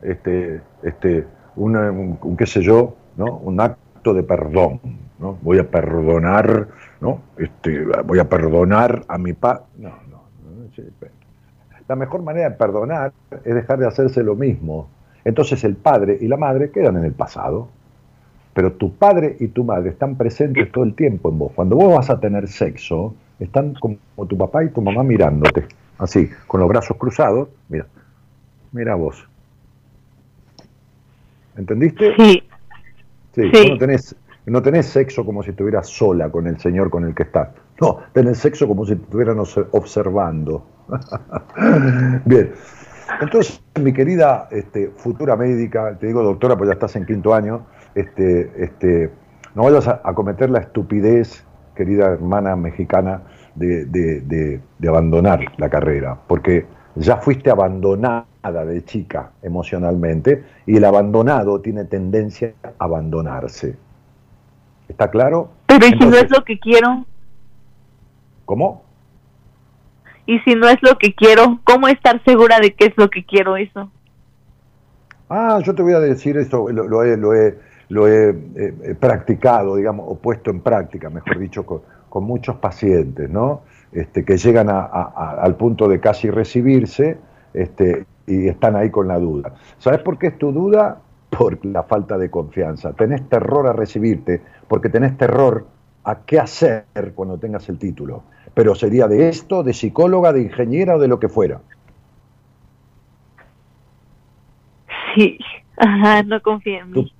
este, este, una- un, un qué sé yo, ¿no? Un acto de perdón, ¿no? Voy a perdonar, ¿no? Este, voy a perdonar a mi padre. No, no, no, la mejor manera de perdonar es dejar de hacerse lo mismo. Entonces el padre y la madre quedan en el pasado. Pero tu padre y tu madre están presentes todo el tiempo en vos. Cuando vos vas a tener sexo, están como tu papá y tu mamá mirándote. Así, con los brazos cruzados. Mira, mira vos. ¿Entendiste? Sí, Sí, Sí. vos no tenés, no tenés sexo como si estuvieras sola con el señor con el que estás. No, tenés sexo como si estuvieran obse- observando. Bien. Entonces, mi querida este, futura médica, te digo doctora, pues ya estás en quinto año, este, este, no vayas a, cometer la estupidez, querida hermana mexicana, de- de- de abandonar la carrera, porque ya fuiste abandonada de chica emocionalmente y el abandonado tiene tendencia a abandonarse. ¿Está claro? pero ¿y si no es lo que quiero? ¿Cómo? Y si no es lo que quiero, ¿cómo estar segura de que es lo que quiero eso? Ah, yo te voy a decir esto, lo, lo he, lo he- lo he, eh, eh, practicado, digamos, o puesto en práctica, mejor dicho, con, con muchos pacientes, ¿no? Este, que llegan a- a- a- al punto de casi recibirse, este, y están ahí con la duda. ¿Sabes por qué es tu duda? Por la falta de confianza. Tenés terror a recibirte, porque tenés terror a qué hacer cuando tengas el título. Pero sería de esto, de psicóloga, de ingeniera o de lo que fuera. Sí, ajá, no confío en mí.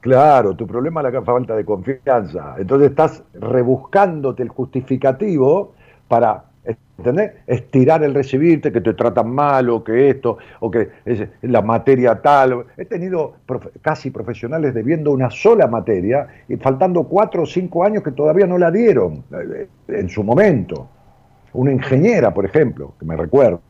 Claro, tu problema es la falta de confianza. Entonces estás rebuscándote el justificativo para, ¿entendés? Estirar el recibirte, que te tratan mal o que esto, o que la materia tal. He tenido casi profesionales debiendo una sola materia y faltando cuatro o cinco años que todavía no la dieron eh, en su momento. Una ingeniera, por ejemplo, que me recuerdo.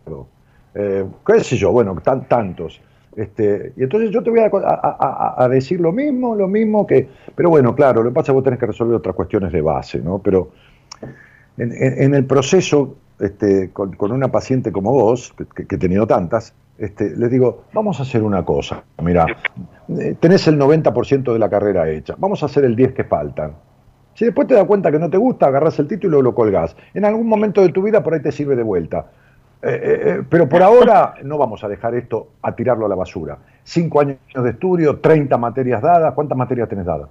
Eh, qué sé yo, bueno, tan, tantos. Este, y entonces yo te voy a- a decir lo mismo, lo mismo que... Pero bueno, claro, lo que pasa es que vos tenés que resolver otras cuestiones de base, ¿no? Pero en, en- el proceso, este, con, una paciente como vos, que, he tenido tantas, este, les digo, vamos a hacer una cosa, mira, eh, tenés el 90% de la carrera hecha, vamos a hacer el 10 que faltan. Si después te das cuenta que no te gusta, agarrás el título y lo colgás. En algún momento de tu vida por ahí te sirve de vuelta. Eh, eh, pero por ahora no vamos a dejar esto a tirarlo a la basura. Cinco años de estudio, 30 materias dadas. ¿Cuántas materias tenés dadas?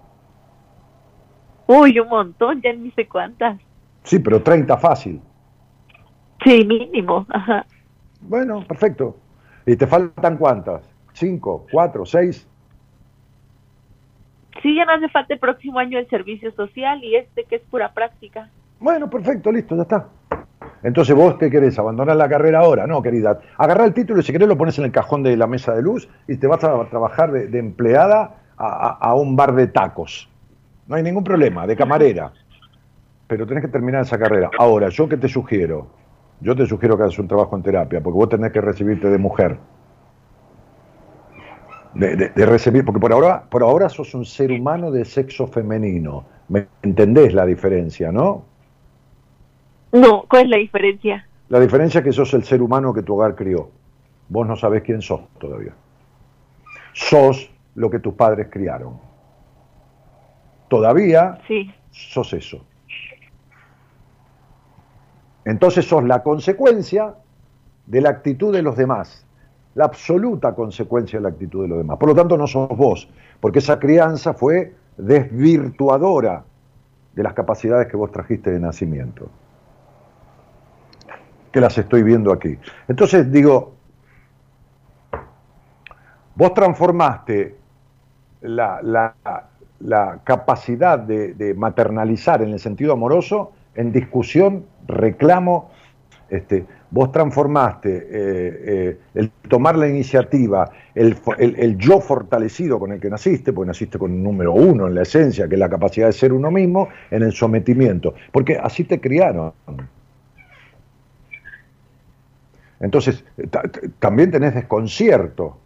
Uy, un montón, ya ni sé cuántas. Sí, pero 30 fácil. Sí, mínimo, ajá. Bueno, perfecto. ¿Y te faltan cuántas? ¿Cinco? ¿Cuatro? ¿Seis? Sí, ya no hace falta el próximo año el servicio social y este que es pura práctica. Bueno, perfecto, listo, ya está. Entonces, ¿vos qué querés? ¿Abandonar la carrera ahora? No, querida. Agarrá el título y si querés lo pones en el cajón de la mesa de luz y te vas a trabajar de, de empleada a, a- a un bar de tacos. No hay ningún problema, de camarera. Pero tenés que terminar esa carrera. Ahora, ¿yo qué te sugiero? Yo te sugiero que hagas un trabajo en terapia, porque vos tenés que recibirte de mujer. De, de- de recibir, porque por ahora, por ahora sos un ser humano de sexo femenino. ¿Me entendés la diferencia, no? No, ¿cuál es la diferencia? La diferencia es que sos el ser humano que tu hogar crió. Vos no sabés quién sos todavía. Sos lo que tus padres criaron. Todavía Sí, sos eso. Entonces sos la consecuencia de la actitud de los demás. La absoluta consecuencia de la actitud de los demás. Por lo tanto, no sos vos, porque esa crianza fue desvirtuadora de las capacidades que vos trajiste de nacimiento que las estoy viendo aquí. Entonces digo, vos transformaste la, capacidad de maternalizar en el sentido amoroso en discusión, reclamo, este, vos transformaste eh, eh, el tomar la iniciativa, el, el- el yo fortalecido con el que naciste, porque naciste con un número uno en la esencia, que es la capacidad de ser uno mismo, en el sometimiento, porque así te criaron. Entonces, ta- ta- también tenés desconcierto,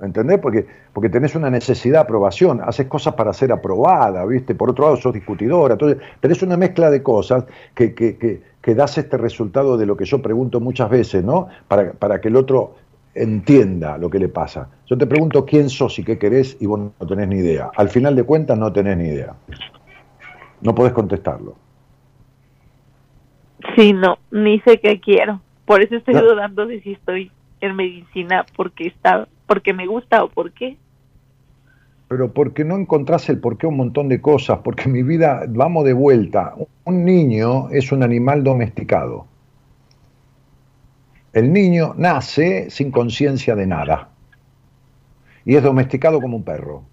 ¿entendés? Porque, porque tenés una necesidad de aprobación, haces cosas para ser aprobada, ¿viste? Por otro lado, sos discutidora, entonces tenés una mezcla de cosas que, que, que, que das este resultado de lo que yo pregunto muchas veces, ¿no? Para, para que el otro entienda lo que le pasa. Yo te pregunto quién sos y qué querés y vos no tenés ni idea. Al final de cuentas no tenés ni idea. No podés contestarlo. sí, no, ni sé qué quiero. Por eso estoy dudando de si estoy en medicina porque está, porque me gusta o por qué. pero porque no encontrás el porqué un montón de cosas, porque mi vida, vamos de vuelta, un niño es un animal domesticado. El niño nace sin conciencia de nada y es domesticado como un perro.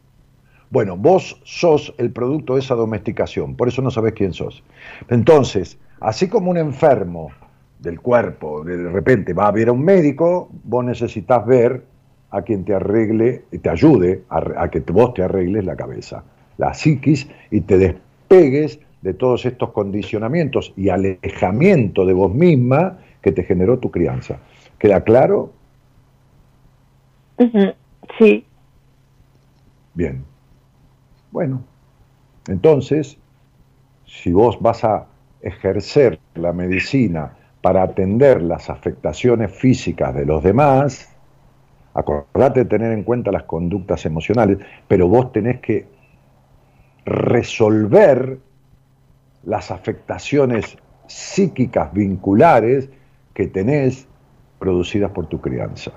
Bueno, vos sos el producto de esa domesticación, por eso no sabés quién sos. Entonces, así como un enfermo del cuerpo de repente va a ver a un médico, vos necesitas ver a quien te arregle y te ayude a, a que vos te arregles la cabeza, la psiquis y te despegues de todos estos condicionamientos y alejamiento de vos misma que te generó tu crianza. ¿Queda claro? Sí, Bien. Bueno, entonces, si vos vas a ejercer la medicina para atender las afectaciones físicas de los demás, Acordate de tener en cuenta las conductas emocionales, pero vos tenés que resolver las afectaciones psíquicas vinculares que tenés producidas por tu crianza.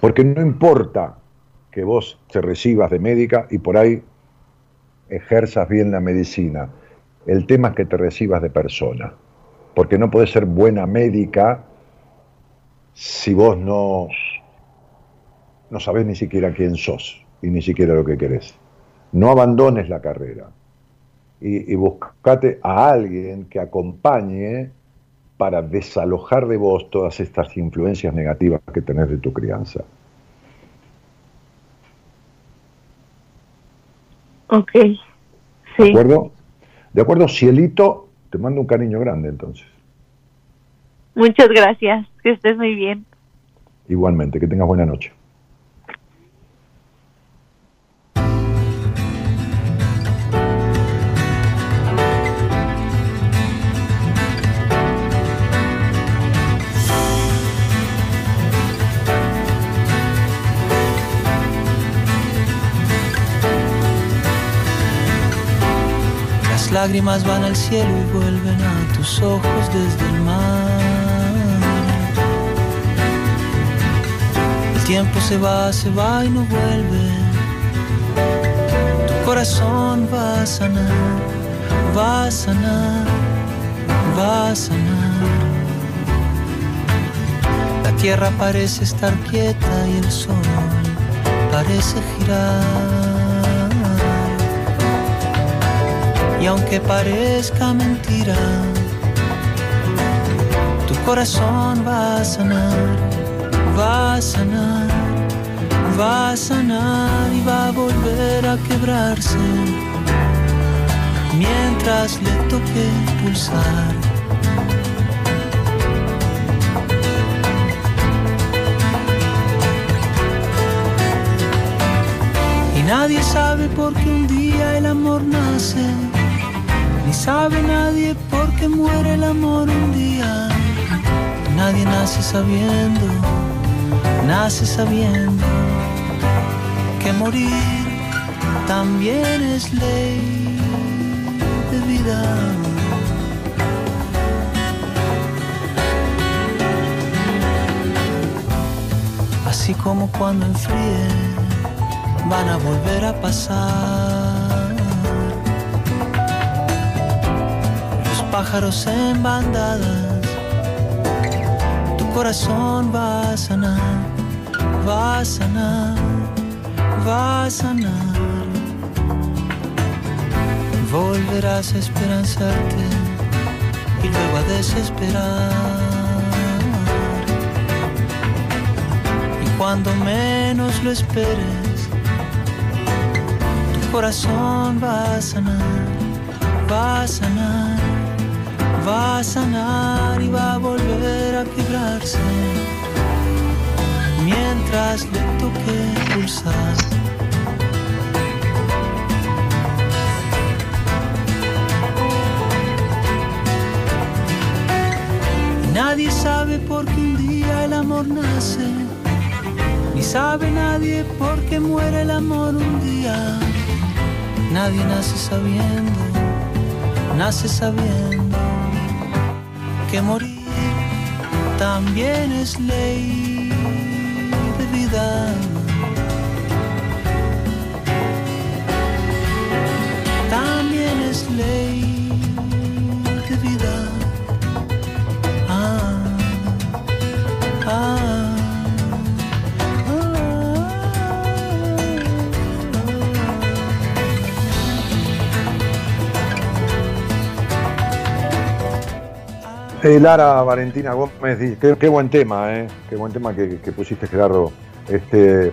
Porque no importa que vos te recibas de médica y por ahí ejerzas bien la medicina, el tema es que te recibas de persona. Porque no podés ser buena médica si vos no, no sabés ni siquiera quién sos y ni siquiera lo que querés. No abandones la carrera y, y buscate a alguien que acompañe para desalojar de vos todas estas influencias negativas que tenés de tu crianza. Ok. ¿De Sí. acuerdo? De acuerdo, cielito, te mando un cariño grande entonces. Muchas gracias. Que estés muy bien. Igualmente, que tengas buena noche. Lágrimas van al cielo y vuelven a tus ojos desde el mar. El tiempo se va, se va y no vuelve. Tu corazón va a sanar, va a sanar, va a sanar. La tierra parece estar quieta y el sol parece girar. Y aunque parezca mentira, tu corazón va a sanar, va a sanar, va a sanar y va a volver a quebrarse mientras le toque pulsar. Y nadie sabe por qué un día el amor nace, sabe nadie por qué muere el amor un día. Nadie nace sabiendo, nace sabiendo que morir también es ley de vida. Así como cuando enfríe van a volver a pasar. Pájaros en bandadas, tu corazón va a sanar, va a sanar, va a sanar. Volverás a esperanzarte y luego a desesperar. Y cuando menos lo esperes, tu corazón va a sanar, va a sanar, va a sanar y va a volver a quebrarse mientras le toque pulsar. Nadie sabe por qué un día el amor nace, ni sabe nadie por qué muere el amor un día. Nadie nace sabiendo, nace sabiendo que morir también es ley de vida. También es ley Eh, Lara Valentina Gómez, qué, qué buen tema, eh, qué buen tema que, pusiste Gerardo. Este,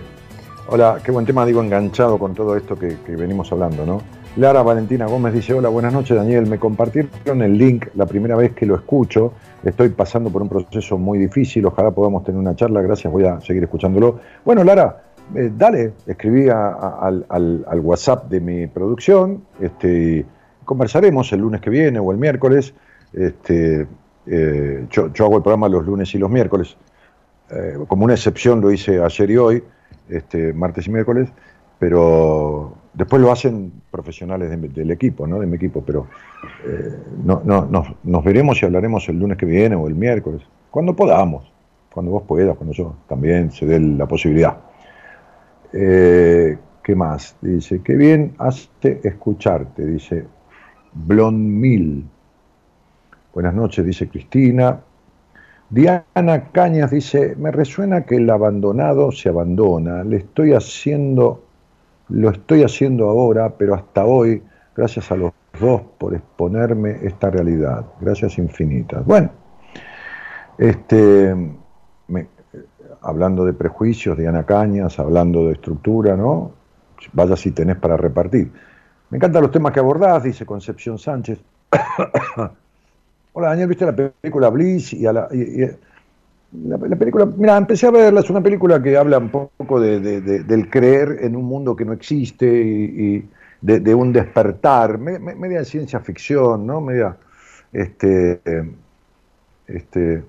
hola, qué buen tema, digo, enganchado con todo esto que, venimos hablando, ¿no? Lara Valentina Gómez dice, hola, buenas noches Daniel, me compartieron el link la primera vez que lo escucho, estoy pasando por un proceso muy difícil, ojalá podamos tener una charla, gracias, voy a seguir escuchándolo. Bueno, Lara, eh, dale, escribí al WhatsApp de mi producción, este, conversaremos el lunes que viene o el miércoles, este, eh, yo, hago el programa los lunes y los miércoles. Eh, como una excepción lo hice ayer y hoy, este, martes y miércoles, pero después lo hacen profesionales del equipo, ¿no? de mi equipo, pero eh, no, no, nos, veremos y hablaremos el lunes que viene o el miércoles, cuando podamos. cuando vos puedas, cuando yo también se dé la posibilidad. ¿Qué más? Dice, qué bien hace escucharte, dice Blon Mil. Buenas noches, dice Cristina. Diana Cañas dice, me resuena que el abandonado se abandona, le estoy haciendo, lo estoy haciendo ahora, pero hasta hoy, gracias a los dos por exponerme esta realidad. Gracias infinitas. Bueno, este, me- hablando de prejuicios, Diana Cañas, hablando de estructura, ¿no? Vaya si tenés para repartir. Me encantan los temas que abordás, dice Concepción Sánchez. Hola Daniel, ¿viste la película Bliss? Y, a la, y- la, la película, mira, empecé a verla, es una película que habla un poco de, de- de- del creer en un mundo que no existe y, de, un despertar, me- me- media ciencia ficción, ¿no? Media, este, este,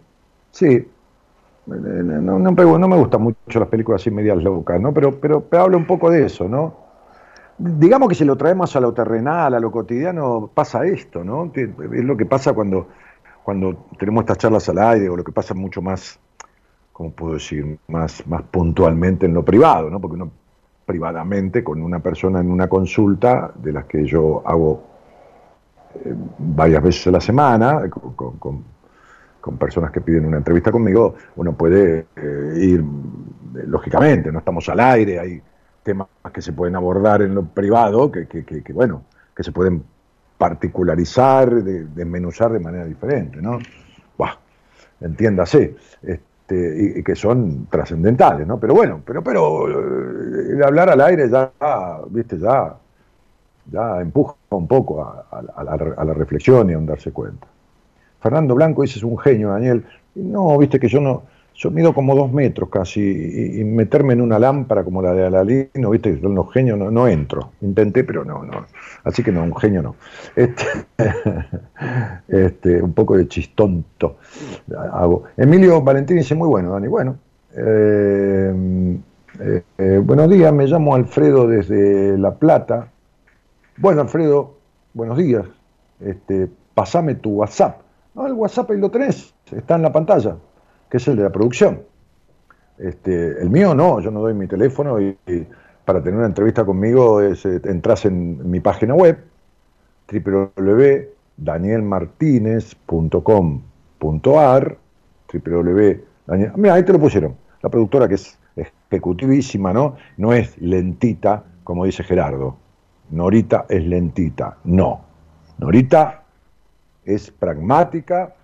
sí, no, no, no me gustan mucho las películas así medias locas, ¿no? Pero, pero, pero habla un poco de eso, ¿no? Digamos que si lo traemos a lo terrenal, a lo cotidiano, pasa esto, ¿no? Es lo que pasa cuando, cuando tenemos estas charlas al aire, o lo que pasa mucho más, ¿cómo puedo decir? Más, más puntualmente en lo privado, ¿no? Porque uno privadamente con una persona en una consulta, de las que yo hago eh, varias veces a la semana, con- con personas que piden una entrevista conmigo, uno puede eh, ir, eh, lógicamente, no estamos al aire, hay temas que se pueden abordar en lo privado, que, que- que- que, bueno, que se pueden particularizar, de- desmenuzar de manera diferente, ¿no? Buah, entiéndase, este, y, que son trascendentales, ¿no? Pero bueno, pero, pero eh, el hablar al aire ya, viste, ya, ya empuja un poco a, la, a la reflexión y a un darse cuenta. Fernando Blanco dice es un genio, Daniel. No, viste que yo no, yo mido como dos metros casi, y, meterme en una lámpara como la de Aladino, viste son los genios, no, no entro. Intenté, pero no, no. Así que no, un genio no. Este, este, un poco de chistonto hago. Emilio Valentín dice, muy bueno, Dani. Bueno, eh, eh, eh, buenos días, me llamo Alfredo desde La Plata. Bueno, Alfredo, buenos días. Este, pasame tu WhatsApp. No, el WhatsApp ahí lo tenés, está en la pantalla, que es el de la producción. Este, el mío no, yo no doy mi teléfono y, para tener una entrevista conmigo es, eh, entras en mi página web www.danielmartinez.com.ar www. Mira, ahí te lo pusieron. La productora que es ejecutivísima, ¿no? No es lentita, como dice Gerardo. Norita es lentita. No. Norita es pragmática.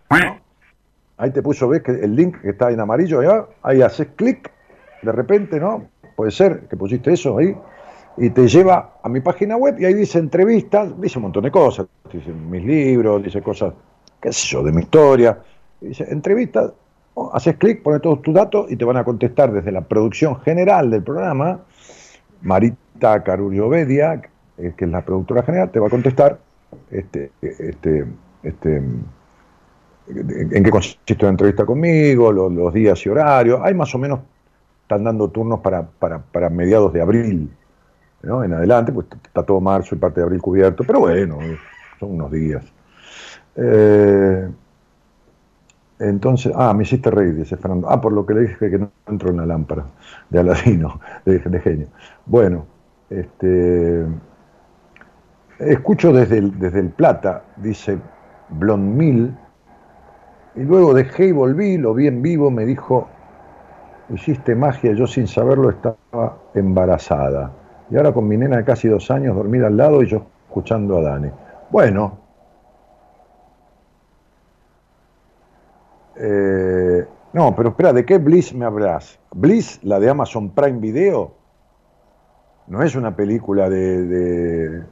Ahí te puso, ves que el link que está en amarillo ahí haces clic, de repente, ¿no? Puede ser que pusiste eso ahí, y te lleva a mi página web y ahí dice entrevistas, dice un montón de cosas, dice mis libros, dice cosas, qué sé yo, de mi historia, dice entrevistas, haces clic, pones todos tus datos y te van a contestar desde la producción general del programa, Marita Caruriovedia, eh, que es la productora general, te va a contestar este, este, este, en qué consiste la entrevista conmigo, los, los días y horarios. Hay más o menos, están dando turnos para, para, para mediados de abril, ¿no? En adelante, pues está todo marzo y parte de abril cubierto, pero bueno, son unos días. Eh, entonces, ah, me hiciste reír, dice Fernando. Ah, por lo que le dije que no entro en la lámpara de Aladino, de, de genio. Bueno, este, escucho desde el, desde el Plata, dice Blond Mil, y luego dejé y volví, lo vi en vivo, me dijo, hiciste magia, yo sin saberlo estaba embarazada. Y ahora con mi nena de casi dos años dormida al lado y yo escuchando a Dani. Bueno, eh, no, pero espera, ¿de qué Bliss me hablas? Bliss, la de Amazon Prime Video, no es una película de... de,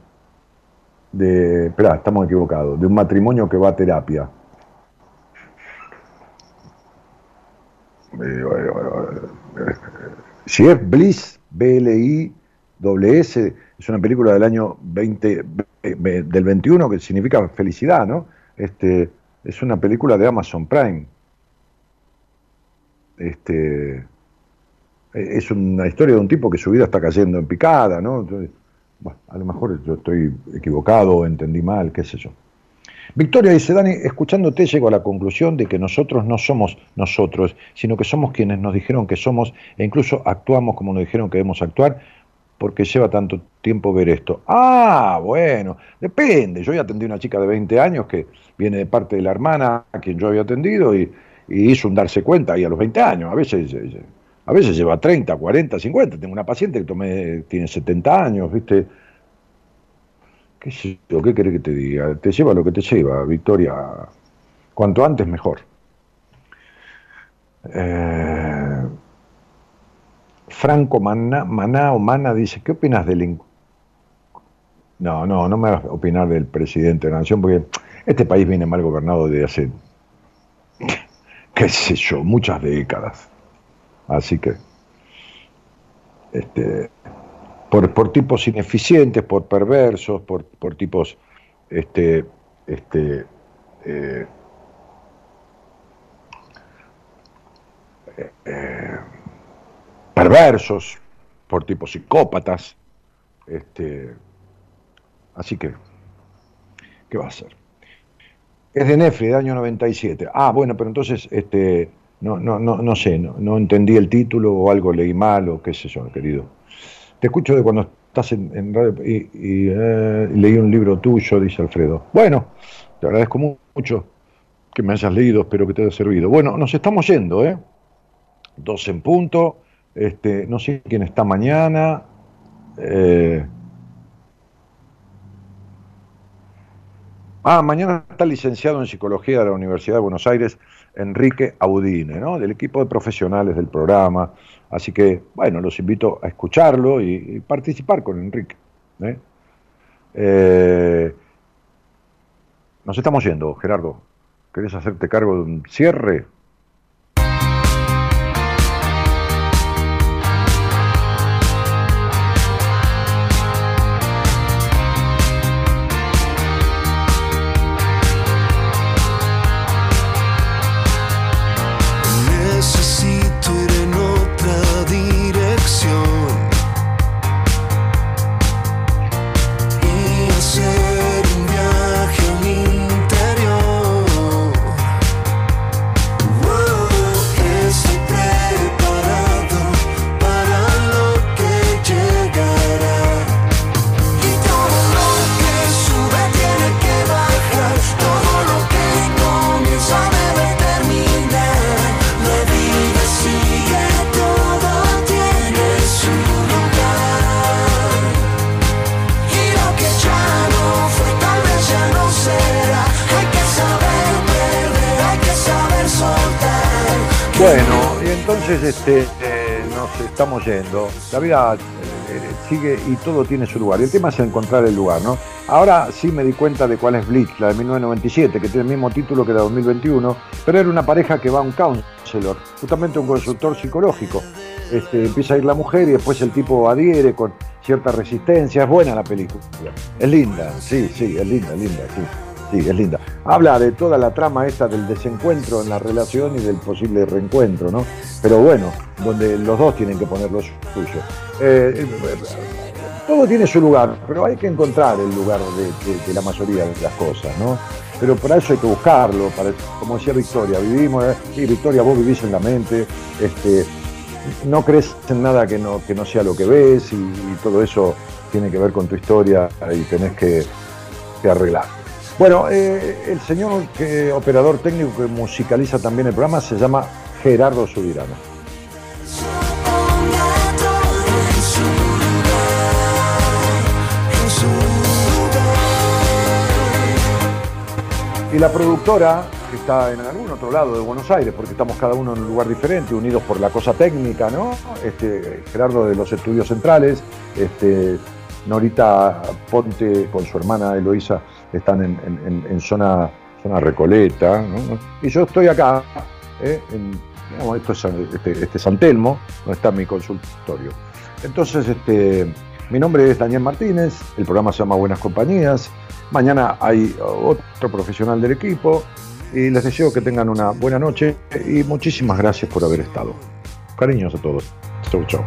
de espera, estamos equivocados, de un matrimonio que va a terapia. Si es Bliss, B-L-I-S, es una película del año 20, del 21 que significa felicidad, ¿no? Este, es una película de Amazon Prime. Este, es una historia de un tipo que su vida está cayendo en picada, ¿no? Entonces, bueno, a lo mejor yo estoy equivocado entendí mal, qué sé yo. Victoria dice, Dani, escuchándote llego a la conclusión de que nosotros no somos nosotros, sino que somos quienes nos dijeron que somos e incluso actuamos como nos dijeron que debemos actuar porque lleva tanto tiempo ver esto. Ah, bueno, depende. Yo ya atendí a una chica de 20 años que viene de parte de la hermana a quien yo había atendido y, hizo un darse cuenta ahí a los 20 años. A veces, eh, a veces lleva 30, 40, 50. Tengo una paciente que tomé, tiene 70 años, ¿viste? ¿Qué sé yo? ¿Qué querés que te diga? Te lleva lo que te lleva, Victoria. Cuanto antes, mejor. Eh, Franco Maná, Maná o Mana dice, ¿qué opinas del... No, no, no me a opinar del presidente de la nación, porque este país viene mal gobernado desde hace, qué sé yo, muchas décadas. Así que, este, por, por tipos ineficientes, por perversos, por, por tipos, este, este, eh, perversos, por tipos psicópatas. Este, así que, ¿qué va a hacer? Es de Nefri, de año 97. Ah, bueno, pero entonces, este, no, no, no, no sé, no, no entendí el título o algo leí mal o qué sé yo, querido. Te escucho de cuando estás en, radio y, y, eh, leí un libro tuyo, dice Alfredo. Bueno, te agradezco mu- mucho que me hayas leído, espero que te haya servido. Bueno, nos estamos yendo, ¿eh? Dos en punto. Este, no sé quién está mañana. eh, Ah, mañana está licenciado en Psicología de la Universidad de Buenos Aires, Enrique Audine, ¿no? Del equipo de profesionales del programa. Así que, bueno, los invito a escucharlo y, participar con Enrique. ¿eh? Eh, nos estamos yendo, Gerardo. ¿Querés hacerte cargo de un cierre? Este, eh, nos estamos yendo. La vida eh, eh, sigue y todo tiene su lugar. Y el tema es encontrar el lugar, ¿no? Ahora sí me di cuenta de cuál es Blitz, la de 1997, que tiene el mismo título que la de 2021, pero era una pareja que va a un counselor, justamente un consultor psicológico. Este, empieza a ir la mujer y después el tipo adhiere con cierta resistencia. Es buena la película. Es linda, sí, sí, es linda, es linda, sí. Sí, es linda. Habla de toda la trama esta del desencuentro en la relación y del posible reencuentro, ¿no? Pero bueno, donde los dos tienen que poner lo suyo. Eh, eh, todo tiene su lugar, pero hay que encontrar el lugar de, la mayoría de las cosas, ¿no? Pero para eso hay que buscarlo, para, como decía Victoria, vivimos, eh, sí, Victoria, vos vivís en la mente, este, no crees en nada que no, que no sea lo que ves y, todo eso tiene que ver con tu historia y tenés que arreglar. Bueno, eh, el señor operador técnico que musicaliza también el programa se llama Gerardo Subirano. Y la productora, que está en algún otro lado de Buenos Aires, porque estamos cada uno en un lugar diferente, unidos por la cosa técnica, ¿no? Este, Gerardo de los Estudios Centrales, este, Norita Ponte con su hermana Eloísa están en, zona, zona Recoleta. Y yo estoy acá, ¿eh? en, digamos, esto es este, este San Telmo, donde está mi consultorio. Entonces, este, mi nombre es Daniel Martínez, el programa se llama Buenas Compañías. Mañana hay otro profesional del equipo y les deseo que tengan una buena noche y muchísimas gracias por haber estado. Cariños a todos. Chau, chau.